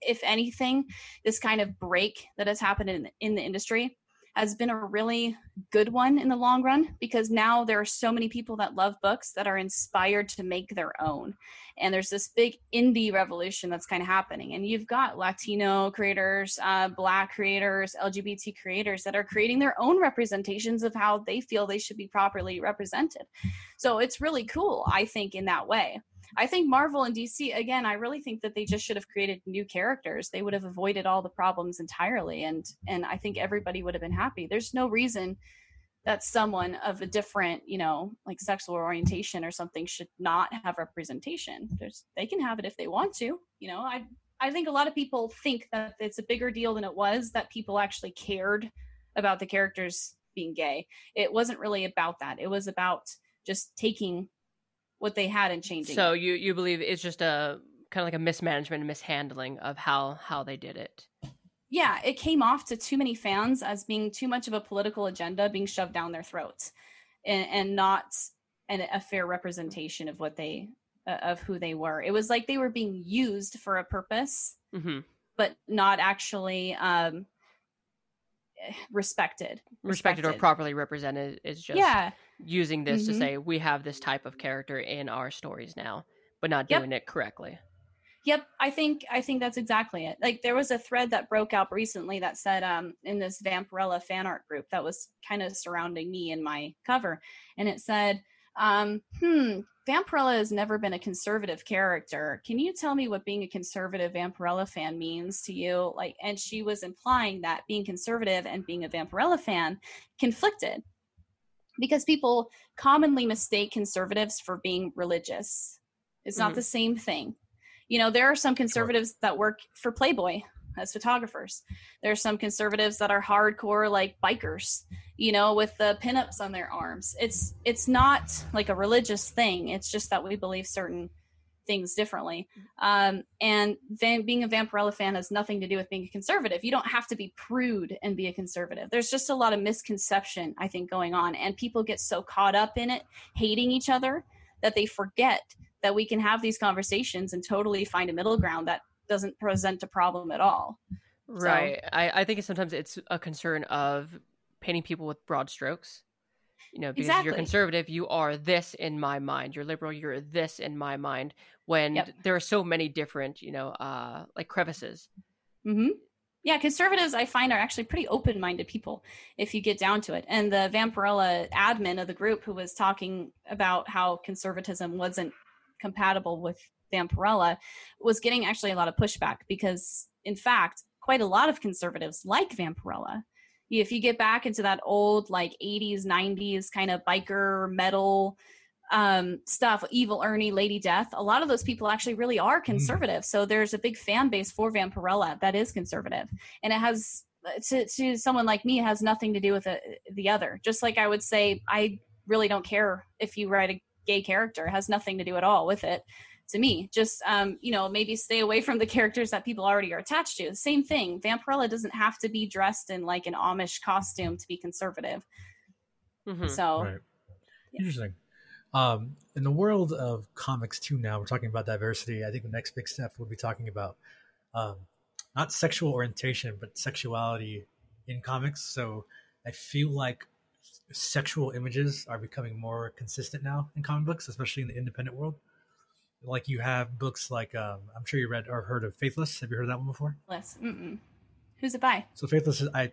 if anything, this kind of break that has happened in in the industry has been a really good one in the long run because now there are so many people that love books that are inspired to make their own. And there's this big indie revolution that's kind of happening. And you've got latino creators uh, black creators lgbt creators that are creating their own representations of how they feel they should be properly represented. So it's really cool i think in that way i think marvel and dc again i really think that they just should have created new characters they would have avoided all the problems entirely and and i think everybody would have been happy there's no reason that someone of a different you know like sexual orientation or something should not have representation there's they can have it if they want to you know i I think a lot of people think that it's a bigger deal than it was. That people actually cared about the characters being gay. It wasn't really about that. It was about just taking what they had and changing. So it. you you believe it's just a kind of like a mismanagement and mishandling of how how they did it. Yeah, it came off to too many fans as being too much of a political agenda being shoved down their throats, and, and not an, a fair representation of what they uh, of who they were. It was like they were being used for a purpose, hmm but not actually um, respected. Respected or properly represented is just yeah, using this Mhm. to say we have this type of character in our stories now, but not Yep. doing it correctly. Yep, I think I think that's exactly it. Like there was a thread that broke out recently that said um in this Vampirella fan art group that was kind of surrounding me and my cover and it said um hmm Vampirella has never been a conservative character. Can you tell me what being a conservative Vampirella fan means to you? Like and she was implying that being conservative and being a Vampirella fan conflicted because people commonly mistake conservatives for being religious. It's not Mhm. the same thing. You know, there are some conservatives that work for Playboy as photographers. There are some conservatives that are hardcore like bikers, you know, with the pinups on their arms. It's it's not like a religious thing. It's just that we believe certain things differently. Um, and van, being a Vampirella fan has nothing to do with being a conservative. You don't have to be prude and be a conservative. There's just a lot of misconception, I think, going on. And people get so caught up in it, hating each other, that they forget that we can have these conversations and totally find a middle ground that doesn't present a problem at all. Right. I, I think sometimes it's a concern of painting people with broad strokes. You know, because Exactly. you're conservative, you are this in my mind. You're liberal, you're this in my mind. When Yep. there are so many different, you know, uh, like crevices. hmm Yeah, conservatives I find are actually pretty open-minded people if you get down to it. And the Vampirella admin of the group who was talking about how conservatism wasn't compatible with Vampirella was getting actually a lot of pushback because in fact, quite a lot of conservatives like Vampirella. If you get back into that old like 80s, 90s kind of biker metal um stuff evil ernie lady death a lot of those people actually really are mm. conservative. So there's a big fan base for vampirella that is conservative. And it has uh, to, to someone like me it has nothing to do with the, the other. Just like i would say i really don't care if you write a gay character. It has nothing to do at all with it to me just um you know maybe stay away from the characters that people already are attached to same thing vampirella doesn't have to be dressed in like an amish costume to be conservative Mhm. so Right. Interesting. Um, in the world of comics too, now we're talking about diversity. I think the next big step we'll be talking about um, not sexual orientation, but sexuality in comics. So I feel like sexual images are becoming more consistent now in comic books, especially in the independent world. Like you have books like um, I'm sure you read or heard of Faithless. Have you heard of that one before? Liz, mm-mm. who's it by So Faithless is I,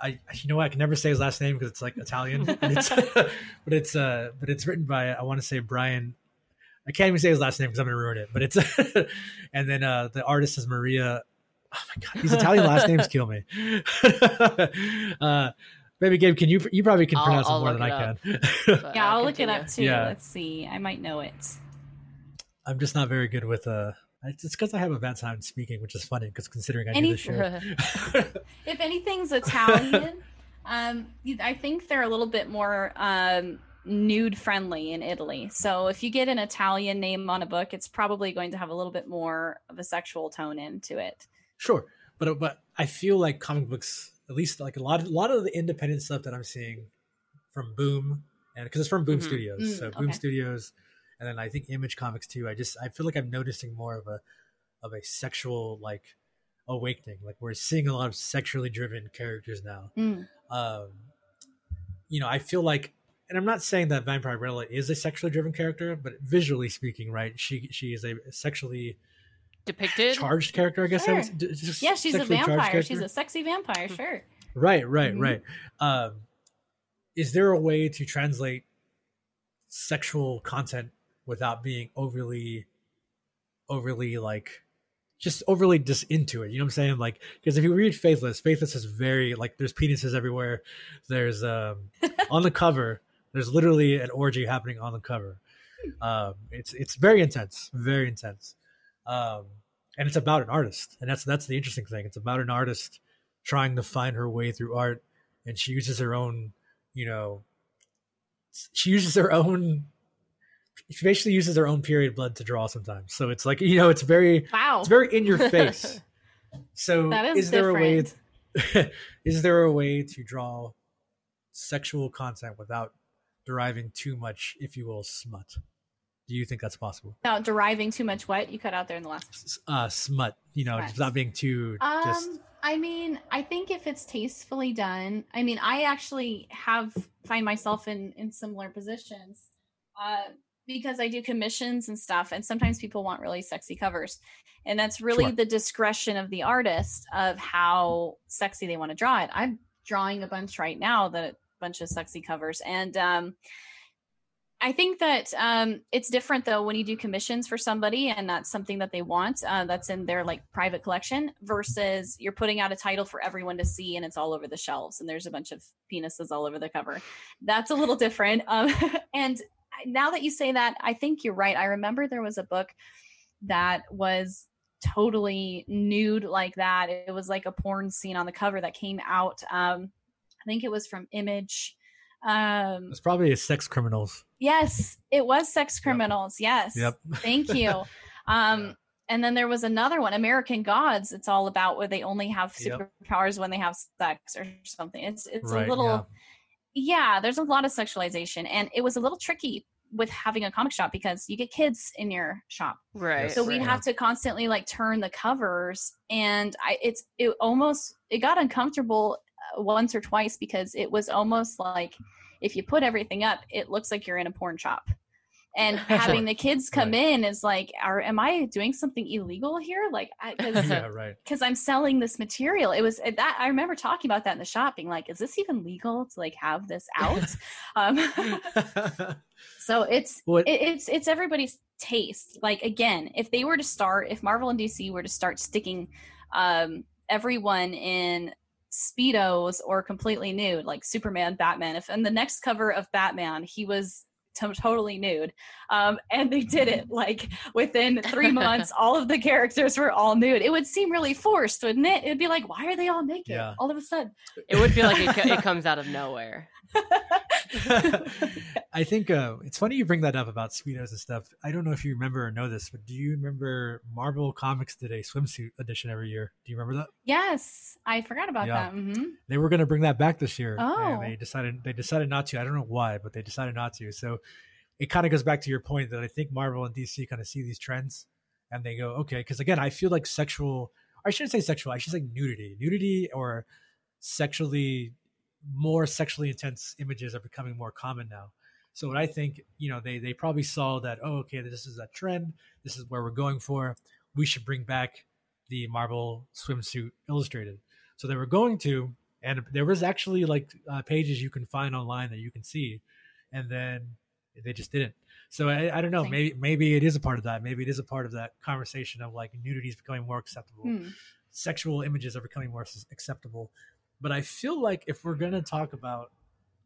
I you know what I can never say his last name because it's like Italian, (laughs) but it's (laughs) but it's uh but it's written by I want to say Brian. I can't even say his last name because I'm gonna ruin it. But it's (laughs) and then uh the artist is Maria. Oh my god, these Italian last names kill me. uh, baby Gabe, can you you probably can I'll- pronounce I'll it more look than it I up. can. Yeah i'll look it up too Yeah. let's see i might know it I'm just not very good with uh. It's because I have a bad time speaking, which is funny because considering I do Any- this show. (laughs) (laughs) if anything's Italian, um, I think they're a little bit more um, nude friendly in Italy. So if you get an Italian name on a book, it's probably going to have a little bit more of a sexual tone into it. Sure, but but I feel like comic books, at least like a lot, a lot of the independent stuff that I'm seeing from Boom, and because it's from Boom Mhm. Studios, Mm, so Boom okay. Studios, and then I think Image Comics too. I just I feel like I'm noticing more of a of a sexual like awakening. Like we're seeing a lot of sexually driven characters now. Mm. Um, you know, I feel like, and I'm not saying that Vampirella is a sexually driven character, but visually speaking, right? She she is a sexually Depicted. charged character, I guess. Sure. would s- d- just Yeah, she's a vampire. She's a sexy vampire, sure. Right, right, Mhm. right. Um, is there a way to translate sexual content without being overly, overly like, just overly just into it? You know what I'm saying? Like, because if you read Faithless, Faithless is very like there's penises everywhere. There's um (laughs) on the cover. There's literally an orgy happening on the cover. Um, it's it's very intense, very intense. Um, and it's about an artist, and that's that's the interesting thing. It's about an artist trying to find her way through art, and she uses her own, you know, she uses her own. She basically uses her own period blood to draw sometimes. So it's like you know, it's very Wow. it's very in your (laughs) face. So is is there a way? (laughs) is there a way to draw sexual content without deriving too much, if you will, smut? Do you think that's possible? Without deriving too much what you cut out there in the last. Uh, smut, you know, Right. without being too just. Um, I mean, I think if it's tastefully done, I mean, I actually have find myself in in similar positions, uh, because I do commissions and stuff, and sometimes people want really sexy covers, and that's really Sure. the discretion of the artist of how sexy they want to draw it. I'm drawing a bunch right now that a bunch of sexy covers, and um, I think that um, it's different though when you do commissions for somebody and that's something that they want uh, that's in their like private collection versus you're putting out a title for everyone to see and it's all over the shelves and there's a bunch of penises all over the cover. That's a little different. Um, (laughs) and now that you say that, I think you're right. I remember there was a book that was totally nude like that. It was like a porn scene on the cover that came out. Um, I think it was from Image. Um, it's probably sex criminals. Yes, it was sex criminals. Yes. Yep. Thank you. (laughs) Um, Yeah. and then there was another one, American Gods. It's all about where they only have Yep. superpowers when they have sex or something. It's it's Right, a little yeah. Yeah. There's a lot of sexualization, and it was a little tricky with having a comic shop because you get kids in your shop Right. So we'd right. have to constantly like turn the covers and i it's it almost it got uncomfortable uh, once or twice because it was almost like if you put everything up it looks like you're in a porn shop and (laughs) having the kids come Right. in is like are am i doing something illegal here like because (laughs) yeah, right. because i'm selling this material it was that i remember talking about that in the shop being like is this even legal to like have this out (laughs) um so it's it, it's it's everybody's taste. Like again, if they were to start, if Marvel and DC were to start sticking um, everyone in speedos or completely nude, like Superman, Batman. If in the next cover of Batman he was to- totally nude, um, and they did it like within three (laughs) months, all of the characters were all nude. It would seem really forced, wouldn't it? It'd be like, why are they all naked Yeah. all of a sudden? It would feel like it, (laughs) co- it comes out of nowhere. (laughs) I think uh, it's funny you bring that up about speedos and stuff. I don't know if you remember or know this, but do you remember Marvel Comics did a swimsuit edition every year? Do you remember that? yes, I forgot about Yeah. that. hmm They were going to bring that back this year, Oh. they decided they decided not to. I don't know why, but they decided not to. So it kind of goes back to your point that I think Marvel and DC kind of see these trends, and they go, okay, because again, I feel like sexual. I shouldn't say sexual. I should say nudity, nudity, or sexually more sexually intense images are becoming more common now. So what I think, you know, they they probably saw that, oh, okay, this is a trend. This is where we're going for. We should bring back the Marvel swimsuit illustrated. So they were going to, and there was actually like uh, pages you can find online that you can see, and then they just didn't. So I, I don't know. Maybe maybe it is a part of that. Maybe it is a part of that conversation of like nudity is becoming more acceptable Hmm. sexual images are becoming more acceptable. But I feel like if we're gonna talk about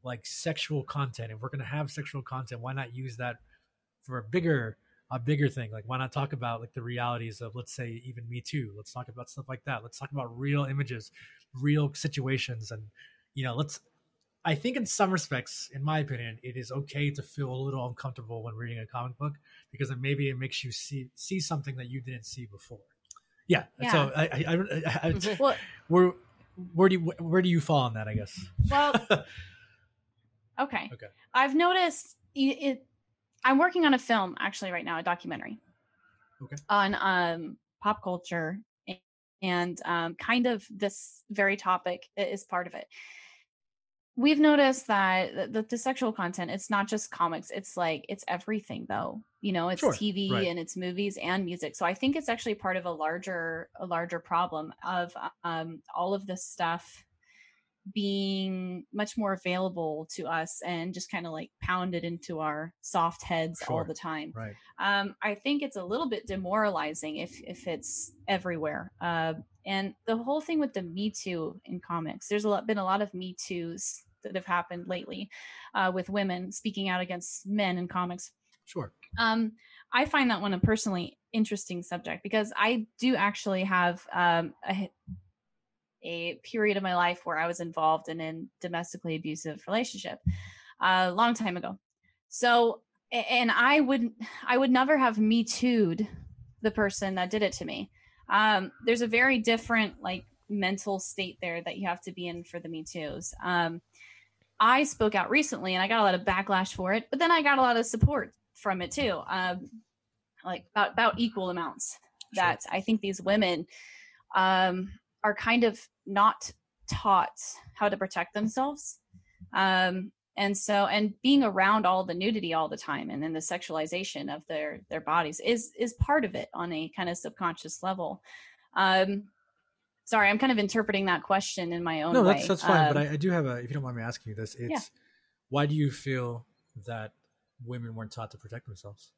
like sexual content, if we're gonna have sexual content, why not use that for a bigger a bigger thing? Like why not talk about like the realities of let's say even Me Too? Let's talk about stuff like that. Let's talk about real images, real situations, and you know, let's. I think in some respects, in my opinion, it is okay to feel a little uncomfortable when reading a comic book because then maybe it makes you see see something that you didn't see before. Yeah. yeah. So I, I, I, I, Well, where where do you where do you fall on that? I guess. well, (laughs) Okay. Okay. I've noticed it. I'm working on a film actually right now, a documentary. Okay. On um pop culture and, and um kind of this very topic is part of it. We've noticed that the, the, sexual content, it's not just comics, it's like it's everything though. You know, it's Sure, TV right. and it's movies and music. So I think it's actually part of a larger a larger problem of um all of this stuff being much more available to us and just kind of like pounded into our soft heads all the time. right. Um, I think it's a little bit demoralizing if if it's everywhere. Uh, and the whole thing with the Me Too in comics, there's a lot, been a lot of Me Too's that have happened lately uh, with women speaking out against men in comics Sure. um, I find that one a personally interesting subject because I do actually have um, a, a period of my life where I was involved in a domestically abusive relationship a long time ago. So, and I would I would never have me too'd the person that did it to me. Um, there's a very different like mental state there that you have to be in for the me too's. Um, I spoke out recently and I got a lot of backlash for it, but then I got a lot of support from it too. Um, like about about equal amounts. Sure. That I think these women um, are kind of not taught how to protect themselves. Um, and so and being around all the nudity all the time and then the sexualization of their their bodies is is part of it on a kind of subconscious level um sorry i'm kind of interpreting that question in my own no way. that's that's fine um, but I, I, do have a if you don't mind me asking you this it's yeah. why do you feel that women weren't taught to protect themselves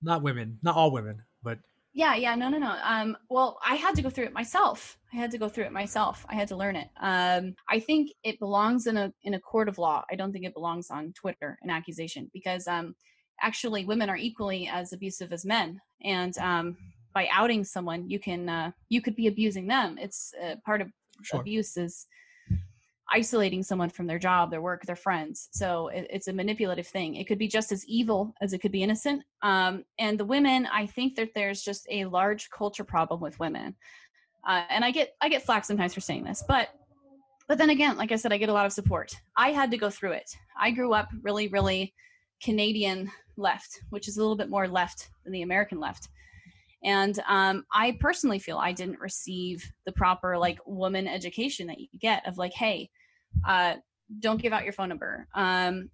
not women not all women but yeah yeah no no no. Um well i had to go through it myself. I had to go through it myself. I had to learn it. Um i think it belongs in a in a court of law. I don't think it belongs on twitter an accusation because um actually women are equally as abusive as men. And um by outing someone you can uh you could be abusing them. It's uh, part of sure. abuse is isolating someone from their job, their work, their friends. So it, it's a manipulative thing. It could be just as evil as it could be innocent. Um, and the women, I think that there's just a large culture problem with women. Uh, and I get I get flack sometimes for saying this, but but then again, like I said, I get a lot of support. I had to go through it. I grew up really, really Canadian left, which is a little bit more left than the American left. And um, I personally feel I didn't receive the proper like woman education that you get of like, hey, uh, don't give out your phone number. Um,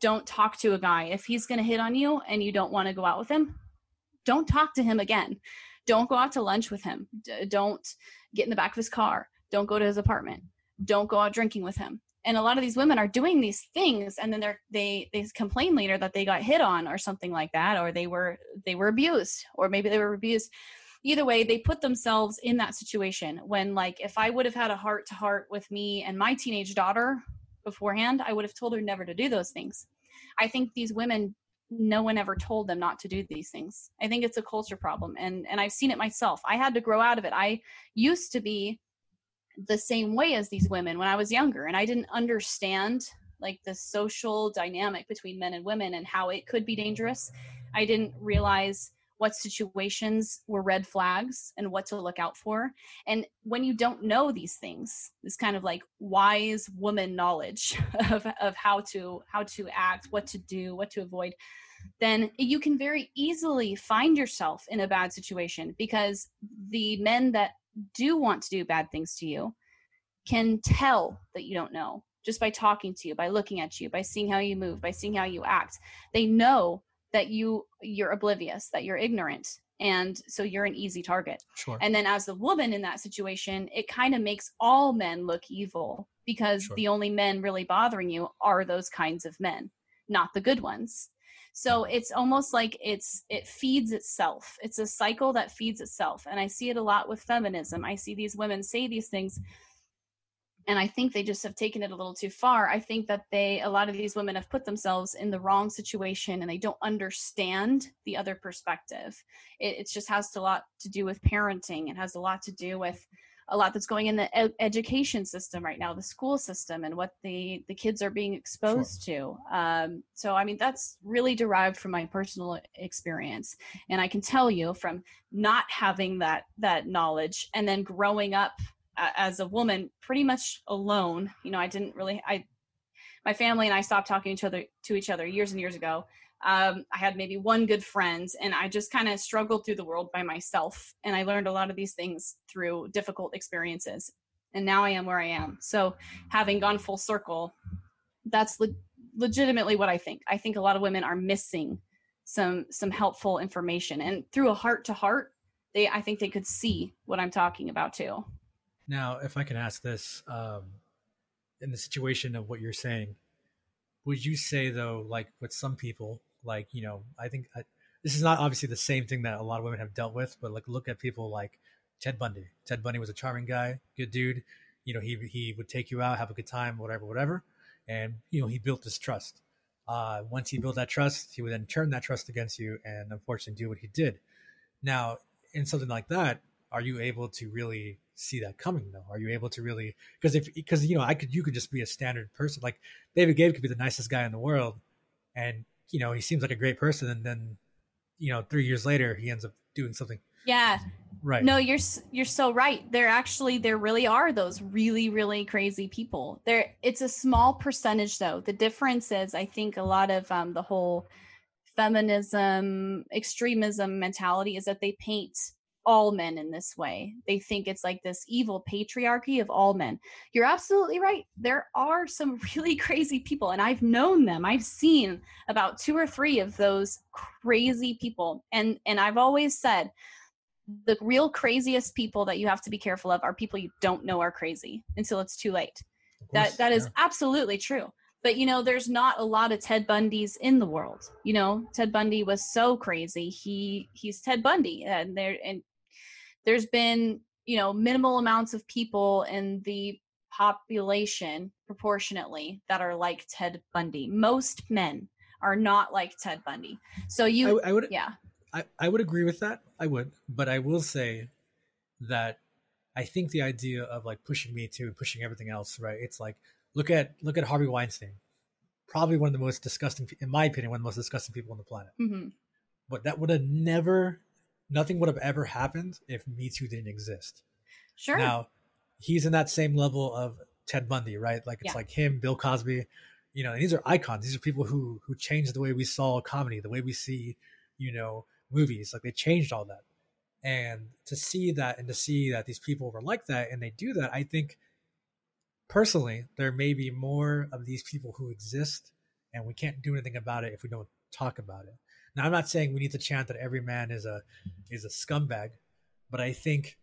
don't talk to a guy if he's going to hit on you and you don't want to go out with him. Don't talk to him again. Don't go out to lunch with him. D- don't get in the back of his car. Don't go to his apartment. Don't go out drinking with him. And a lot of these women are doing these things, and then they're they they complain later that they got hit on or something like that, or they were they were abused, or maybe they were abused either way they put themselves in that situation when like if i would have had a heart to heart with me and my teenage daughter beforehand i would have told her never to do those things. I think these women no one ever told them not to do these things. I think it's a culture problem and and i've seen it myself. I had to grow out of it. I used to be the same way as these women when i was younger and i didn't understand like the social dynamic between men and women and how it could be dangerous. I didn't realize what situations were red flags and what to look out for. And when you don't know these things, this kind of like wise woman knowledge (laughs) of, of how to how to act, what to do, what to avoid, then you can very easily find yourself in a bad situation because the men that do want to do bad things to you can tell that you don't know just by talking to you, by looking at you, by seeing how you move, by seeing how you act. They know that you you're oblivious that you're ignorant and so you're an easy target. Sure. and then as the woman in that situation it kind of makes all men look evil because sure. the only men really bothering you are those kinds of men not the good ones. So mm-hmm. it's almost like it's it feeds itself. It's a cycle that feeds itself. And i see it a lot with feminism. I see these women say these things and i think they just have taken it a little too far i think that they a lot of these women have put themselves in the wrong situation and they don't understand the other perspective it, it just has a lot to do with parenting it has a lot to do with a lot that's going in the ed- education system right now the school system and what the the kids are being exposed sure. to um, so i mean that's really derived from my personal experience and i can tell you from not having that that knowledge and then growing up as a woman pretty much alone you know i didn't really i my family and i stopped talking to each other to each other years and years ago. Um, i had maybe one good friend and i just kind of struggled through the world by myself and i learned a lot of these things through difficult experiences. And now i am where i am. So having gone full circle that's le- legitimately what i think. I think a lot of women are missing some some helpful information. And through a heart to heart they i think they could see what i'm talking about too now, if I can ask this, um, in the situation of what you're saying, would you say though, like with some people, like you know, I think I, this is not obviously the same thing that a lot of women have dealt with, but like look at people like Ted Bundy. Ted Bundy was a charming guy, good dude. You know, he he would take you out, have a good time, whatever, whatever, and you know, he built this trust. Uh, once he built that trust, he would then turn that trust against you, and unfortunately, do what he did. Now, in something like that, are you able to really see that coming though? Are you able to really because if because you know I could you could just be a standard person like Baby Gabe could be the nicest guy in the world, and you know he seems like a great person, and then you know three years later he ends up doing something Yeah. right. No, you're you're so right. There actually there really are those really really crazy people. There it's a small percentage though. The difference is I think a lot of um the whole feminism extremism mentality is that they paint all men in this way. They think it's like this evil patriarchy of all men. You're absolutely right. There are some (laughs) really crazy people and I've known them. I've seen about two or three of those crazy people. And and I've always said the real craziest people that you have to be careful of are people you don't know are crazy until it's too late. Course, That that is yeah. absolutely true. But you know, there's not a lot of Ted Bundys in the world. You know, Ted Bundy was so crazy. He he's Ted Bundy, and there and there's been you know minimal amounts of people in the population proportionately that are like Ted Bundy. Most men are not like Ted Bundy. So you, I, I would yeah, I, I would agree with that. I would, but I will say that I think the idea of like pushing Me Too pushing everything else, right? It's like look at look at Harvey Weinstein, probably one of the most disgusting, in my opinion, one of the most disgusting people on the planet. hmm But that would have never, nothing would have ever happened if Me Too didn't exist. sure. Now, he's in that same level of Ted Bundy, right? Like it's Yeah. like him, Bill Cosby. You know, and these are icons. These are people who who changed the way we saw comedy, the way we see, you know, movies. Like they changed all that. And to see that and to see that these people were like that and they do that, I think personally there may be more of these people who exist and we can't do anything about it if we don't talk about it. Now I'm not saying we need to chant that every man is a is a scumbag, but I think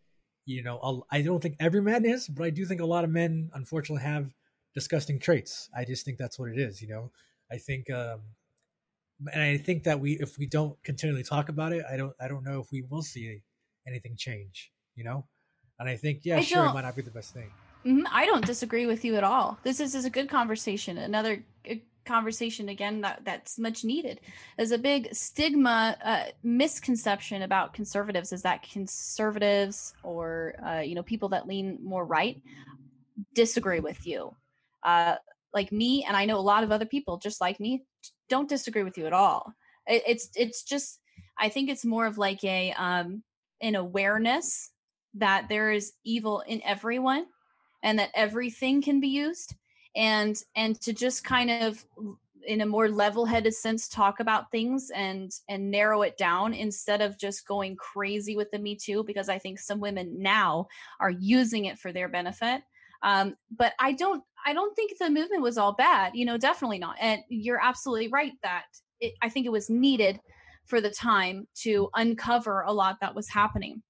you know I don't think every man is, but I do think a lot of men unfortunately have disgusting traits. I just think that's what it is, you know. I think um and I think that we if we don't continually talk about it, I don't I don't know if we will see anything change, you know? And I think yeah, I sure it might not be the best thing. Mhm, I don't disagree with you at all. This is, is a good conversation. Another conversation again that that's much needed. There's a big stigma uh, misconception about conservatives is that conservatives or uh, you know people that lean more right disagree with you. Uh, like me, and I know a lot of other people just like me don't disagree with you at all. It, it's it's just I think it's more of like a um, an awareness that there is evil in everyone and that everything can be used and and to just kind of in a more level-headed sense talk about things and and narrow it down instead of just going crazy with the me too because i think some women now are using it for their benefit. Um, but i don't i don't think the movement was all bad you know definitely not. And you're absolutely right that it, i think it was needed for the time to uncover a lot that was happening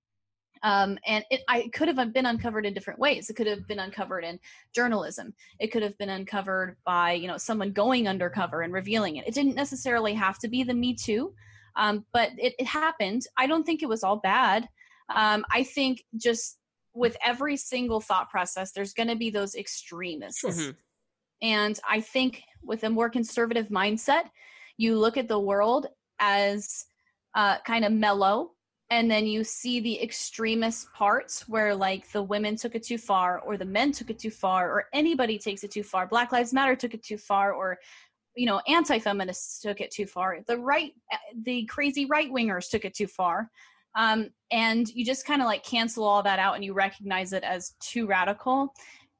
um, and it I could have been uncovered in different ways. It could have been uncovered in journalism. It could have been uncovered by you know someone going undercover and revealing it. It didn't necessarily have to be the Me Too, um, but it, it happened. I don't think it was all bad. Um, I think just with every single thought process, there's going to be those extremists. Mhm. And I think with a more conservative mindset, you look at the world as uh, kind of mellow, and then you see the extremist parts where, like, the women took it too far, or the men took it too far, or anybody takes it too far. Black Lives Matter took it too far, or you know, anti-feminists took it too far. The right, uh, the crazy right wingers took it too far. Um, and you just kind of like cancel all that out and you recognize it as too radical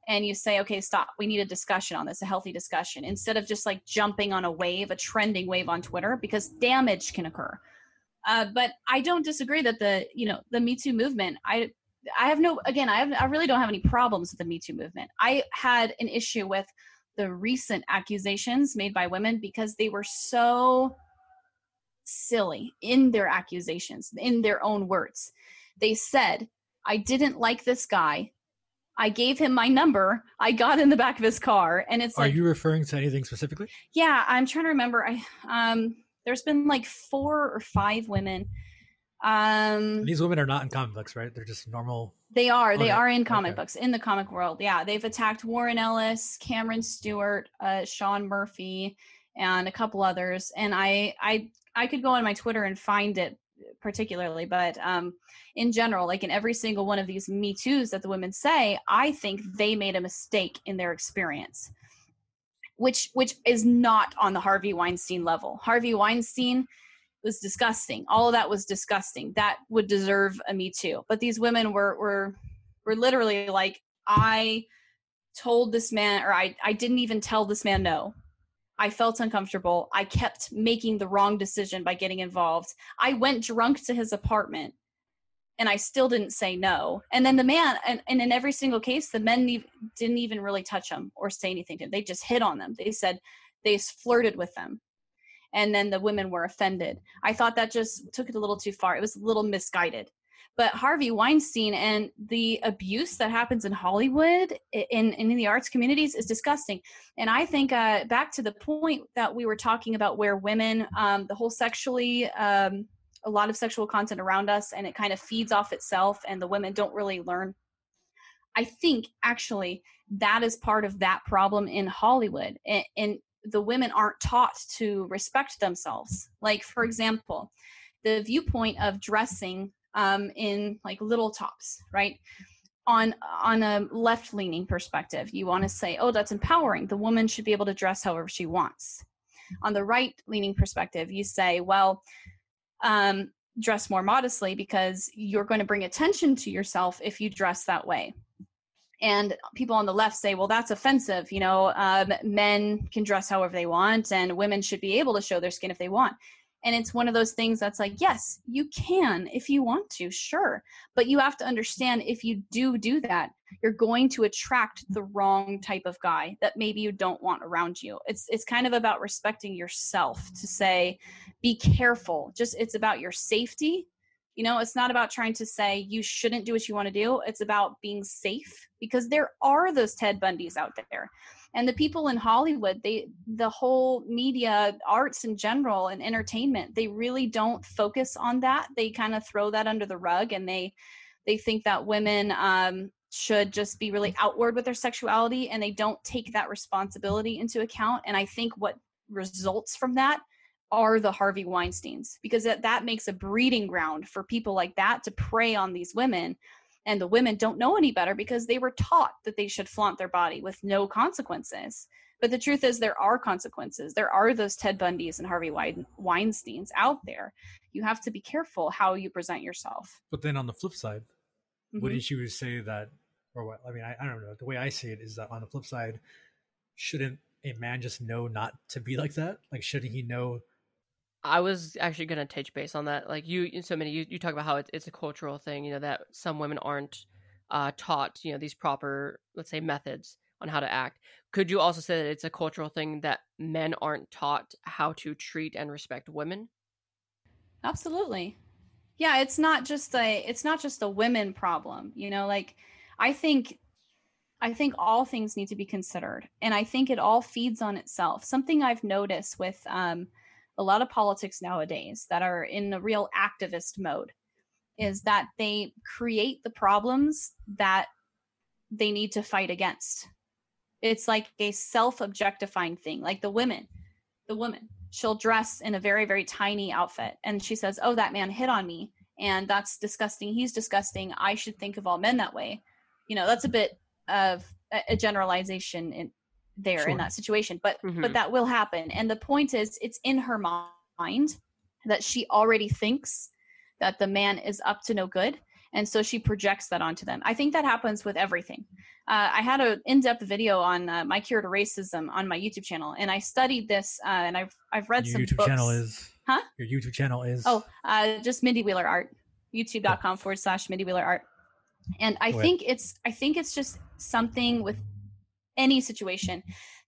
and you say, okay, stop. We need a discussion on this, a healthy discussion, instead of just like jumping on a wave, a trending wave on Twitter, because damage can occur. Uh, but I don't disagree that the you know the Me Too movement. I I have no again. I have I really don't have any problems with the Me Too movement. I had an issue with the recent accusations made by women because they were so silly in their accusations, in their own words. They said, "I didn't like this guy." I gave him my number. I got in the back of his car, and it's Are like, you referring to anything specifically? yeah, I'm trying to remember. I um, there's been like four or five women. Um, These women are not in comic books, right? They're just normal. they are. They Okay, are in comic okay. books in the comic world. Yeah, they've attacked Warren Ellis, Cameron Stewart, uh, Sean Murphy, and a couple others. And I, I, I could go on my Twitter and find it particularly, but um, in general, like in every single one of these Me Too's that the women say, I think they made a mistake in their experience, which which is not on the Harvey Weinstein level. Harvey Weinstein was disgusting. All of that was disgusting. That would deserve a Me Too. But these women were were were literally like, I told this man, or I I didn't even tell this man no. I felt uncomfortable. I kept making the wrong decision by getting involved. I went drunk to his apartment and I still didn't say no. And then the man, and, and in every single case, the men ne- didn't even really touch them or say anything to them. They just hit on them. They said they flirted with them. And then the women were offended. I thought that just took it a little too far. It was a little misguided but Harvey Weinstein and the abuse that happens in Hollywood in, in the arts communities is disgusting. And I think uh, back to the point that we were talking about where women, um, the whole sexually, um, a lot of sexual content around us, and it kind of feeds off itself, and the women don't really learn. I think actually that is part of that problem in Hollywood. And, and the women aren't taught to respect themselves. Like, for example, the viewpoint of dressing um, in like little tops, right? On on a left leaning perspective, you want to say, oh, that's empowering. The woman should be able to dress however she wants. On the right leaning perspective, you say, well, um, dress more modestly because you're going to bring attention to yourself if you dress that way. And people on the left say well that's offensive you know um, men can dress however they want and women should be able to show their skin if they want and it's one of those things that's like, yes, you can if you want to, sure. But you have to understand if you do do that, you're going to attract the wrong type of guy that maybe you don't want around you. It's it's kind of about respecting yourself to say, be careful. Just it's about your safety. You know, it's not about trying to say you shouldn't do what you want to do. It's about being safe because there are those Ted Bundys out there and the people in hollywood they the whole media arts in general and entertainment they really don't focus on that. They kind of throw that under the rug and they they think that women um, should just be really outward with their sexuality and they don't take that responsibility into account. And i think what results from that are the harvey weinsteins because that, that makes a breeding ground for people like that to prey on these women and the women don't know any better because they were taught that they should flaunt their body with no consequences. But the truth is there are consequences. There are those ted bundys and harvey weinsteins out there. You have to be careful how you present yourself. But then on the flip side mm-hmm. wouldn't you say that or what i mean I, I don't know. The way i see it is that on the flip side shouldn't a man just know not to be like that? Like shouldn't he know I was actually going to touch base on that. Like you, so many, you, you talk about how it, it's a cultural thing, you know, that some women aren't uh, taught, you know, these proper, let's say, methods on how to act. Could you also say that it's a cultural thing that men aren't taught how to treat and respect women? Absolutely. Yeah, it's not just a it's not just a women problem, you know, like I think I think all things need to be considered and I think it all feeds on itself. Something I've noticed with um a lot of politics nowadays that are in a real activist mode is that they create the problems that they need to fight against. It's like a self objectifying thing, like the women, the woman, she'll dress in a very, very tiny outfit and she says, Oh, that man hit on me. And that's disgusting. He's disgusting. I should think of all men that way. You know, that's a bit of a generalization in, there sure. in that situation but mm-hmm. but that will happen. And the point is it's in her mind that she already thinks that the man is up to no good and so she projects that onto them. I think that happens with everything. Uh, i had an in-depth video on uh, my cure to racism on my youtube channel and i studied this uh, and i've i've read your some youtube books. channel is? Huh? Your youtube channel is? Oh uh, just mindy wheeler art youtube.com forward slash mindy wheeler art. And i think it's i think it's just something with any situation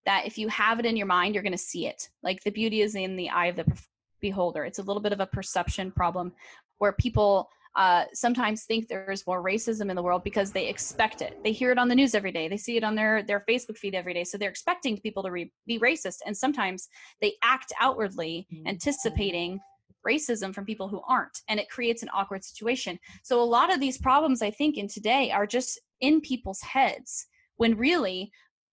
that if you have it in your mind you're going to see it like the beauty is in the eye of the beholder it's a little bit of a perception problem where people uh, sometimes think there's more racism in the world because they expect it. They hear it on the news every day. They see it on their their Facebook feed every day. So they're expecting people to re- be racist, and sometimes they act outwardly, mm-hmm. anticipating racism from people who aren't, and it creates an awkward situation. So a lot of these problems, I think, in today are just in people's heads when really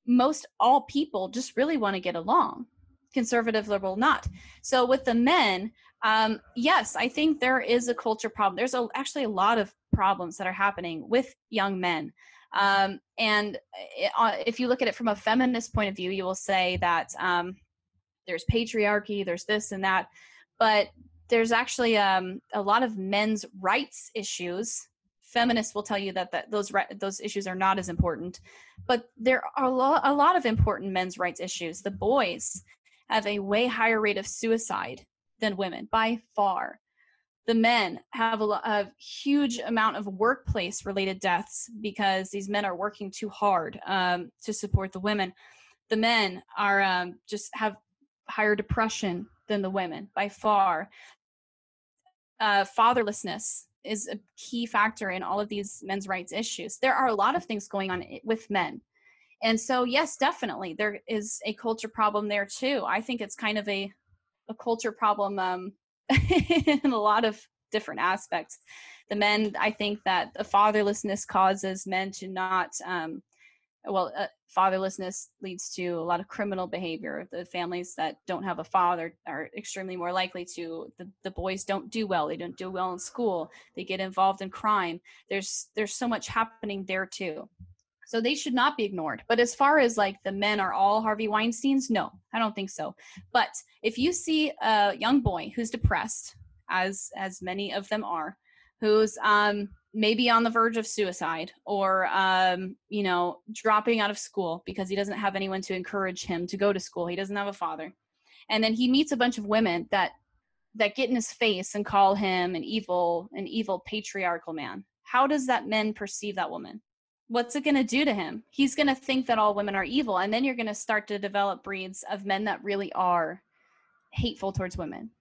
most all people just really want to get along conservative liberal not. So with the men um, yes i think there is a culture problem. There's a, actually a lot of problems that are happening with young men. Um, and it, uh, if you look at it from a feminist point of view you will say that um, there's patriarchy there's this and that but there's actually um, a lot of men's rights issues feminists will tell you that, that those those issues are not as important but there are a lot, a lot of important men's rights issues. The boys have a way higher rate of suicide than women by far. The men have a, a huge amount of workplace related deaths because these men are working too hard um, to support the women. The men are um, just have higher depression than the women by far. Uh, fatherlessness is a key factor in all of these men's rights issues. There are a lot of things going on with men. And so, yes, definitely, there is a culture problem there too. I think it's kind of a, a culture problem um, (laughs) in a lot of different aspects. The men, I think that the fatherlessness causes men to not um, well uh, fatherlessness leads to a lot of criminal behavior. The families that don't have a father are extremely more likely to the, the boys don't do well they don't do well in school they get involved in crime. There's there's so much happening there too. So they should not be ignored. But as far as like the men are all harvey weinsteins no i don't think so. But if you see a young boy who's depressed as as many of them are who's um maybe on the verge of suicide or um, you know dropping out of school because he doesn't have anyone to encourage him to go to school. He doesn't have a father. And then he meets a bunch of women that that get in his face and call him an evil an evil patriarchal man. How does that men perceive that woman? What's it going to do to him? He's going to think that all women are evil and then you're going to start to develop breeds of men that really are hateful towards women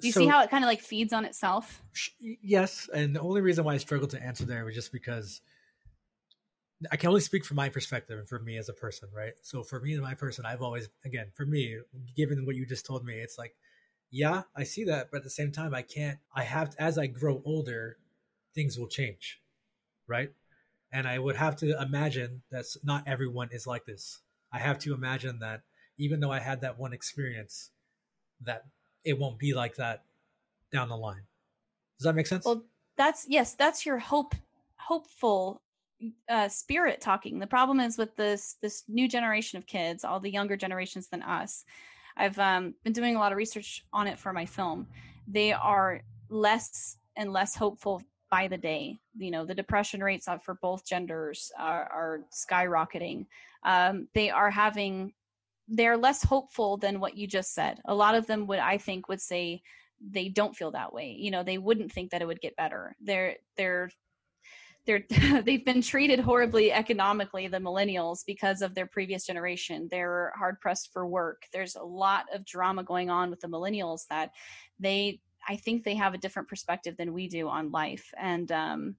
do you so, see how it kind of like feeds on itself? Yes, and the only reason why I struggled to answer there was just because I can only speak from my perspective and for me as a person, right? So for me as my person, I've always, again, for me, given what you just told me, it's like, yeah, I see that, but at the same time, I can't. I have as I grow older, things will change, right? And I would have to imagine that not everyone is like this. I have to imagine that even though I had that one experience, that it won't be like that down the line. Does that make sense? Well, that's yes, that's your hope hopeful uh, spirit talking. The problem is with this this new generation of kids, all the younger generations than us. I've um, been doing a lot of research on it for my film. They are less and less hopeful by the day. You know, the depression rates for both genders are, are skyrocketing. Um, they are having they're less hopeful than what you just said. A lot of them would, I think, would say they don't feel that way. You know, they wouldn't think that it would get better. They're they're they're (laughs) they've been treated horribly economically the millennials because of their previous generation they're hard pressed for work there's a lot of drama going on with the millennials that they i think they have a different perspective than we do on life and um,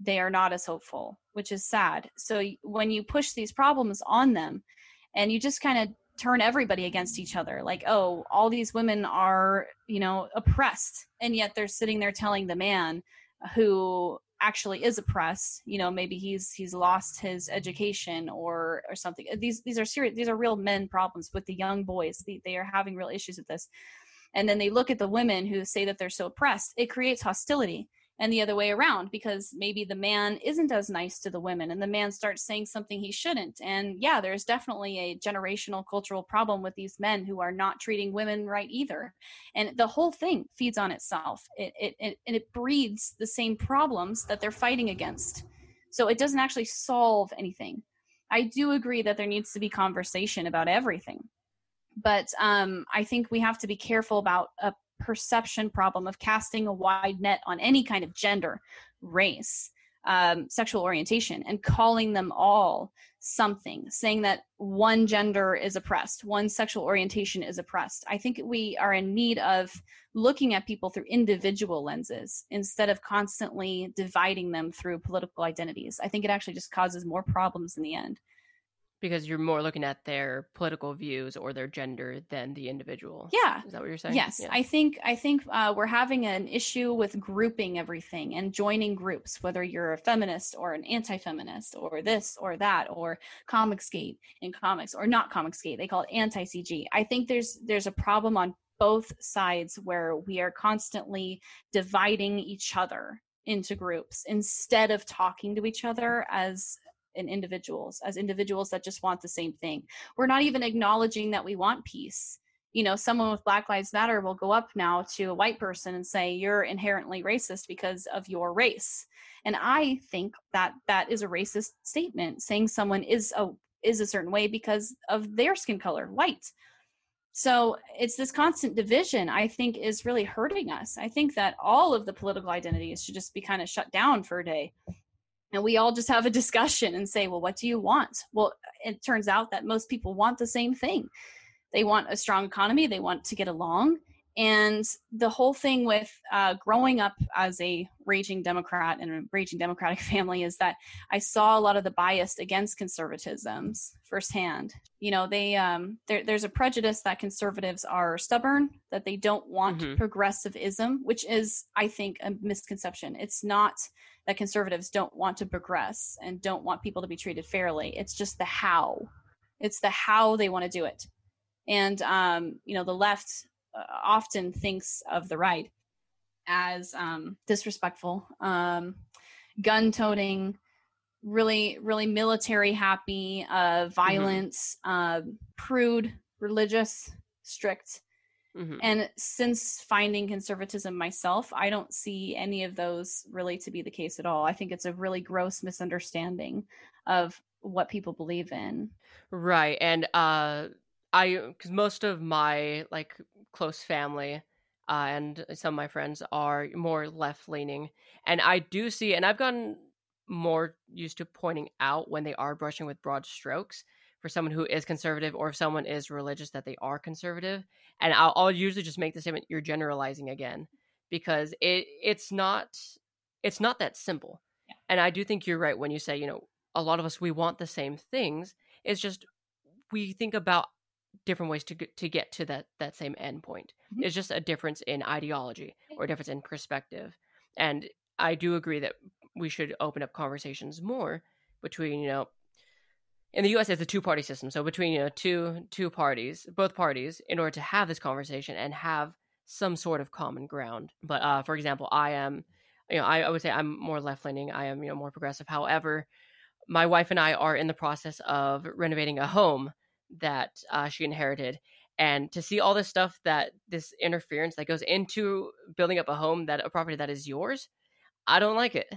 they are not as hopeful which is sad so when you push these problems on them and you just kind of turn everybody against each other like oh all these women are you know oppressed and yet they're sitting there telling the man who actually is oppressed you know maybe he's he's lost his education or or something. Uh, these these are serious these are real men problems with the young boys. They, they are having real issues with this. And then they look at the women who say that they're so oppressed. It creates hostility and the other way around because maybe the man isn't as nice to the women and the man starts saying something he shouldn't. And yeah there's definitely a generational cultural problem with these men who are not treating women right either. And the whole thing feeds on itself. It it, it and it breeds the same problems that they're fighting against. So it doesn't actually solve anything. I do agree that there needs to be conversation about everything. But um, i think we have to be careful about a perception problem of casting a wide net on any kind of gender, race, um, sexual orientation, and calling them all something, saying that one gender is oppressed, one sexual orientation is oppressed. I think we are in need of looking at people through individual lenses instead of constantly dividing them through political identities. I think it actually just causes more problems in the end. Because you're more looking at their political views or their gender than the individual. Yeah. Is that what you're saying? Yes, Yeah. I think I think uh, we're having an issue with grouping everything and joining groups, whether you're a feminist or an anti-feminist or this or that or Comicsgate in comics or not Comicsgate. They call it anti-CG. I think there's there's a problem on both sides where we are constantly dividing each other into groups instead of talking to each other as in individuals as individuals that just want the same thing. We're not even acknowledging that we want peace. You know someone with black lives matter will go up now to a white person and say you're inherently racist because of your race. And i think that that is a racist statement saying someone is a is a certain way because of their skin color white. So it's this constant division i think is really hurting us. I think that all of the political identities should just be kind of shut down for a day and we all just have a discussion and say well what do you want? Well it turns out that most people want the same thing. They want a strong economy. They want to get along and the whole thing with uh, growing up as a raging democrat and a raging democratic (laughs) family is that i saw a lot of the bias against conservatisms firsthand. You know they um, there, there's a prejudice that conservatives are stubborn that they don't want Mhm. progressivism which is i think a misconception. It's not that conservatives don't want to progress and don't want people to be treated fairly. It's just the how. It's the how they want to do it. And um, you know the left often thinks of the right as um, disrespectful um, gun toting really really military happy uh, violence uh, prude religious strict Mhm. and since finding conservatism myself, I don't see any of those really to be the case at all. I think it's a really gross misunderstanding of what people believe in. Right. And uh I cuz most of my like close family uh, and some of my friends are more left leaning and I do see and I've gotten more used to pointing out when they are brushing with broad strokes for someone who is conservative or if someone is religious that they are conservative and I'll, I'll usually just make the statement you're generalizing again because it it's not it's not that simple Yeah. and I do think you're right when you say you know a lot of us we want the same things it's just we think about different ways to get, to get to that that same end point. Mhm. It's just a difference in ideology or a difference in perspective. And I do agree that we should open up conversations more between, you know, in the US it's a two-party system. So between, you know, two two parties, both parties in order to have this conversation and have some sort of common ground. But uh for example, I am you know, I, I would say I'm more left leaning. I am, you know, more progressive. However, my wife and I are in the process of renovating a home that uh, she inherited. And to see all this stuff that this interference that goes into building up a home that a property that is yours, I don't like it.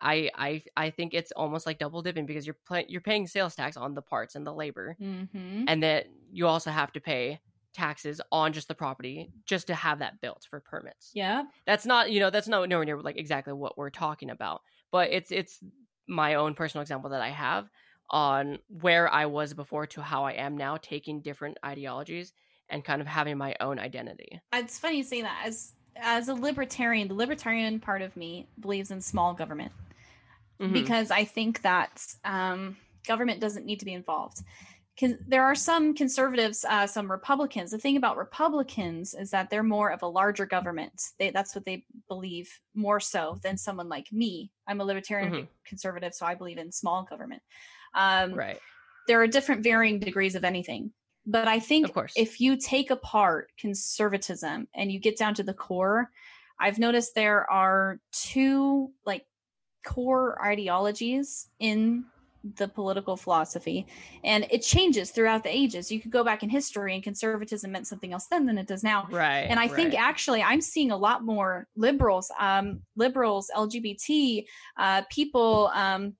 I I I think it's almost like double dipping because you're pay- you're paying sales tax on the parts and the labor, Mm-hmm. and that you also have to pay taxes on just the property just to have that built for permits Yeah. that's not you know that's not nowhere near like exactly what we're talking about but it's it's my own personal example that i have on where i was before to how i am now taking different ideologies and kind of having my own identity It's funny you say that. As as a libertarian, the libertarian part of me believes in small government Mhm. because I think that um, government doesn't need to be involved. Con- there are some conservatives, uh, some Republicans. The thing about Republicans is that they're more of a larger government. They, that's what they believe more so than someone like me. I'm a libertarian Mhm. conservative, so I believe in small government. Um, right there are different varying degrees of anything. But I think Of course. if you take apart conservatism and you get down to the core, I've noticed there are two like core ideologies in the political philosophy and it changes throughout the ages. You could go back in history and conservatism meant something else then than it does now. Right and i think actually i'm seeing a lot more liberals um liberals lgbt uh people um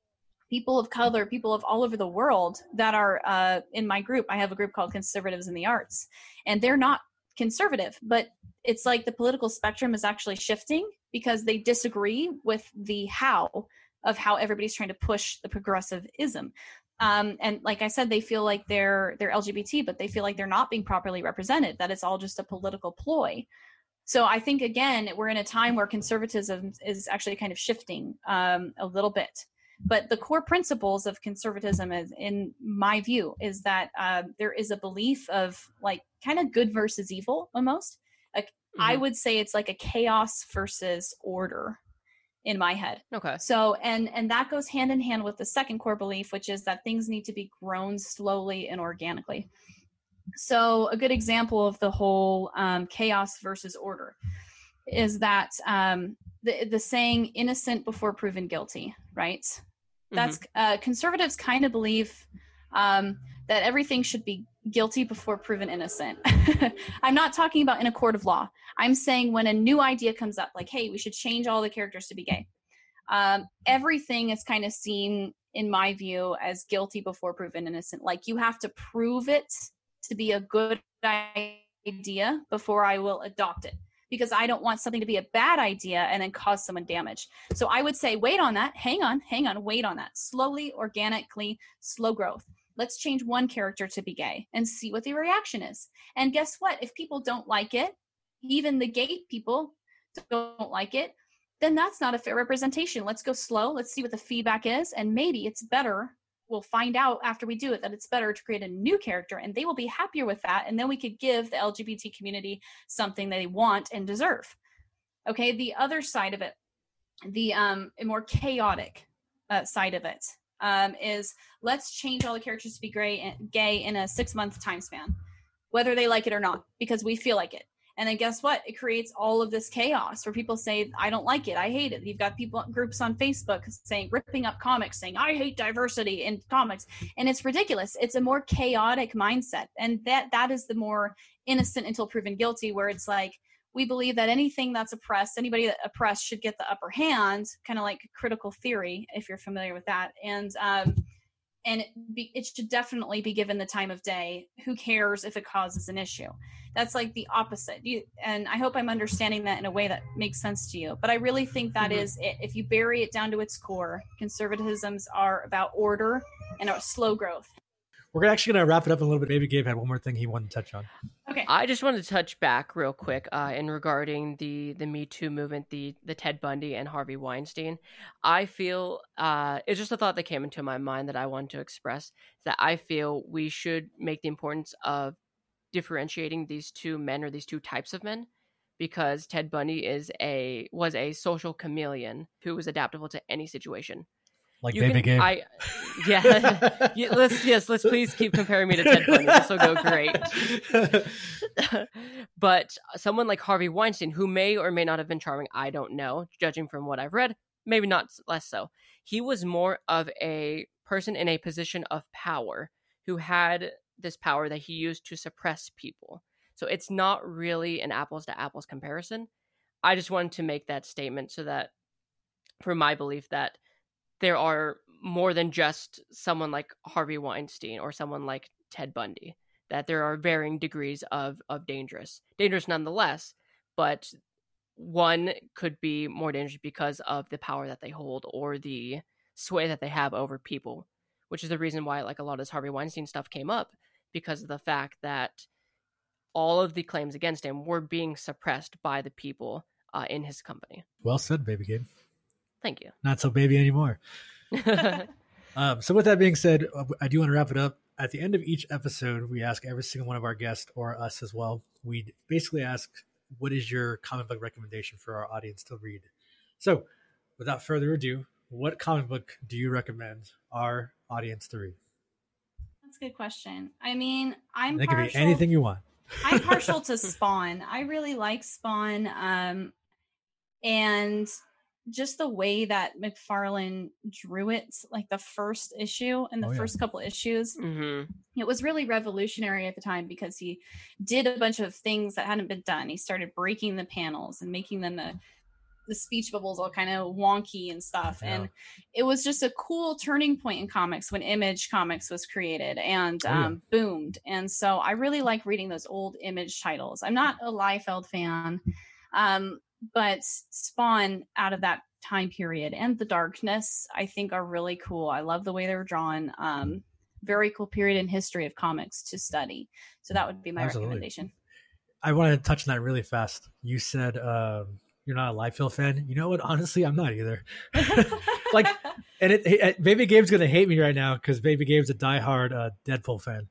people of color people of all over the world that are uh in my group. I have a group called conservatives in the arts and they're not conservative but it's like the political spectrum is actually shifting because they disagree with the how of how everybody's trying to push the progressivism um, and like I said, they feel like they're they're LGBT, but they feel like they're not being properly represented. That it's all just a political ploy. So I think again, we're in a time where conservatism is actually kind of shifting um, a little bit, but the core principles of conservatism is in my view is that uh, there is a belief of like kind of good versus evil almost like mm-hmm. i would say it's like a chaos versus order in my head okay so and and that goes hand in hand with the second core belief which is that things need to be grown slowly and organically so a good example of the whole um, chaos versus order is that um, the the saying "innocent before proven guilty," right? Mm-hmm. That's uh, conservatives kind of believe um, that everything should be guilty before proven innocent. (laughs) I'm not talking about in a court of law. I'm saying when a new idea comes up, like, hey, we should change all the characters to be gay. Um, everything is kind of seen, in my view, as guilty before proven innocent. Like you have to prove it to be a good idea before I will adopt it because I don't want something to be a bad idea and then cause someone damage. So I would say, wait on that. Hang on, hang on, wait on that. Slowly, organically, slow growth. Let's change one character to be gay and see what the reaction is. And guess what? If people don't like it, even the gay people don't like it, then that's not a fair representation. Let's go slow. Let's see what the feedback is. And maybe it's better we'll find out after we do it that it's better to create a new character and they will be happier with that and then we could give the lgbt community something they want and deserve okay the other side of it the um more chaotic uh, side of it um, is let's change all the characters to be gray, gay in a six month time span whether they like it or not because we feel like it and then guess what? It creates all of this chaos where people say, I don't like it. I hate it. You've got people groups on Facebook saying, ripping up comics, saying, I hate diversity in comics. And it's ridiculous. It's a more chaotic mindset. And that that is the more innocent until proven guilty, where it's like, we believe that anything that's oppressed, anybody that oppressed should get the upper hand, kind of like critical theory, if you're familiar with that. And um, and it, be, it should definitely be given the time of day. Who cares if it causes an issue? That's like the opposite. You, and I hope I'm understanding that in a way that makes sense to you. But I really think that mm-hmm. is it. If you bury it down to its core, conservatisms are about order and slow growth. We're actually going to wrap it up in a little bit. Maybe Gabe had one more thing he wanted to touch on. Okay. I just wanted to touch back real quick uh, in regarding the the Me Too movement, the the Ted Bundy and Harvey Weinstein. I feel uh, it's just a thought that came into my mind that I wanted to express that I feel we should make the importance of differentiating these two men or these two types of men because Ted Bundy is a was a social chameleon who was adaptable to any situation like you Baby can, I, yeah, (laughs) yeah, let's yes, let's please keep comparing me to Ted Bundy. This will go great. (laughs) but someone like Harvey Weinstein, who may or may not have been charming, I don't know, judging from what I've read, maybe not less so. He was more of a person in a position of power who had this power that he used to suppress people. So it's not really an apples to apples comparison. I just wanted to make that statement so that, for my belief, that there are more than just someone like Harvey Weinstein or someone like Ted Bundy. That there are varying degrees of of dangerous, dangerous nonetheless. But one could be more dangerous because of the power that they hold or the sway that they have over people, which is the reason why like a lot of this Harvey Weinstein stuff came up because of the fact that all of the claims against him were being suppressed by the people uh, in his company. Well said, baby Gabe. Thank you. Not so baby anymore. (laughs) um, so, with that being said, uh, I do want to wrap it up. At the end of each episode, we ask every single one of our guests or us as well. We basically ask, "What is your comic book recommendation for our audience to read?" So, without further ado, what comic book do you recommend our audience to read? That's a good question. I mean, I'm. It could be anything you want. (laughs) I'm partial (laughs) to Spawn. I really like Spawn. Um, and just the way that McFarlane drew it, like the first issue and the oh, yeah. first couple issues, mm-hmm. it was really revolutionary at the time because he did a bunch of things that hadn't been done. He started breaking the panels and making them the the speech bubbles all kind of wonky and stuff. Yeah. And it was just a cool turning point in comics when Image Comics was created and oh, yeah. um, boomed. And so I really like reading those old Image titles. I'm not a Liefeld fan. Um, but Spawn out of that time period and the darkness I think are really cool. I love the way they're drawn. Um, very cool period in history of comics to study. So that would be my Absolutely. recommendation. I wanted to touch on that really fast. You said um, you're not a Liefeld fan. You know what? Honestly, I'm not either. (laughs) like and it, it, Baby Gabe's gonna hate me right now because Baby Gabe's a diehard uh, Deadpool fan.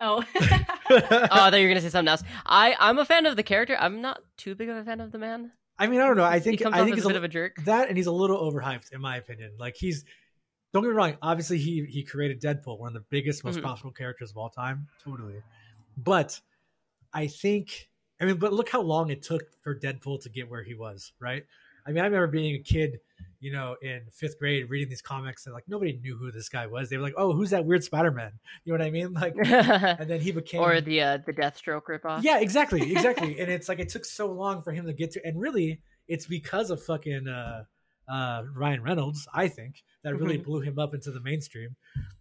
oh. (laughs) oh, I thought you were gonna say something else. I I'm a fan of the character. I'm not too big of a fan of the man. I mean, I don't know. I he think comes I think he's a bit of a jerk. that, and he's a little overhyped in my opinion. Like he's don't get me wrong. Obviously, he he created Deadpool, one of the biggest, most Mhm. profitable characters of all time. Totally, but I think I mean, but look how long it took for Deadpool to get where he was. Right? I mean, I remember being a kid, you know, in fifth grade, reading these comics, and like nobody knew who this guy was. They were like, "Oh, who's that weird Spider Man?" You know what I mean? Like, (laughs) and then he became or the uh, the Deathstroke ripoff. yeah, exactly, (laughs) exactly. and it's like it took so long for him to get to, and really, it's because of fucking uh, uh, Ryan Reynolds, I think, that really Mhm. blew him up into the mainstream.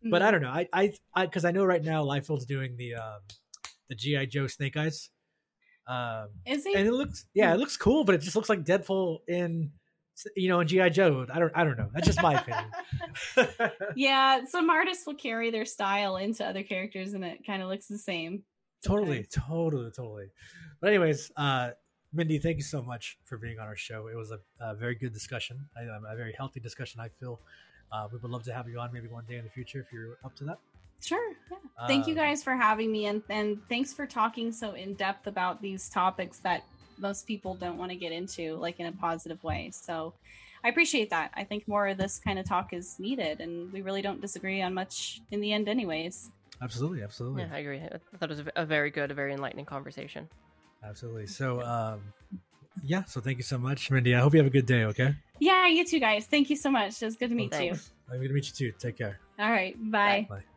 But I don't know, I, I, I, because I know right now Liefeld's doing the um, the GI Joe Snake Eyes, um, Is he? and it looks, yeah, it looks cool, but it just looks like Deadpool in, you know, in GI Joe. I don't, I don't know. That's just my opinion. (laughs) yeah, some artists will carry their style into other characters, and it kind of looks the same. totally totally totally but anyways uh mindy thank you so much for being on our show it was a, a very good discussion I, a very healthy discussion i feel uh, we would love to have you on maybe one day in the future if you're up to that Sure. Yeah. Thank you Um, guys for having me, and and thanks for talking so in depth about these topics that most people don't want to get into, like in a positive way. So. I appreciate that. I think more of this kind of talk is needed, and we really don't disagree on much in the end, anyways. absolutely absolutely Yeah, I agree. I thought it was a, a very good, a very enlightening conversation. absolutely so um yeah so thank you so much mindy i hope you have a good day okay Yeah, you too, guys. Thank you so much. It was good to meet you. i'm gonna meet you too take care you. All right. Bye. bye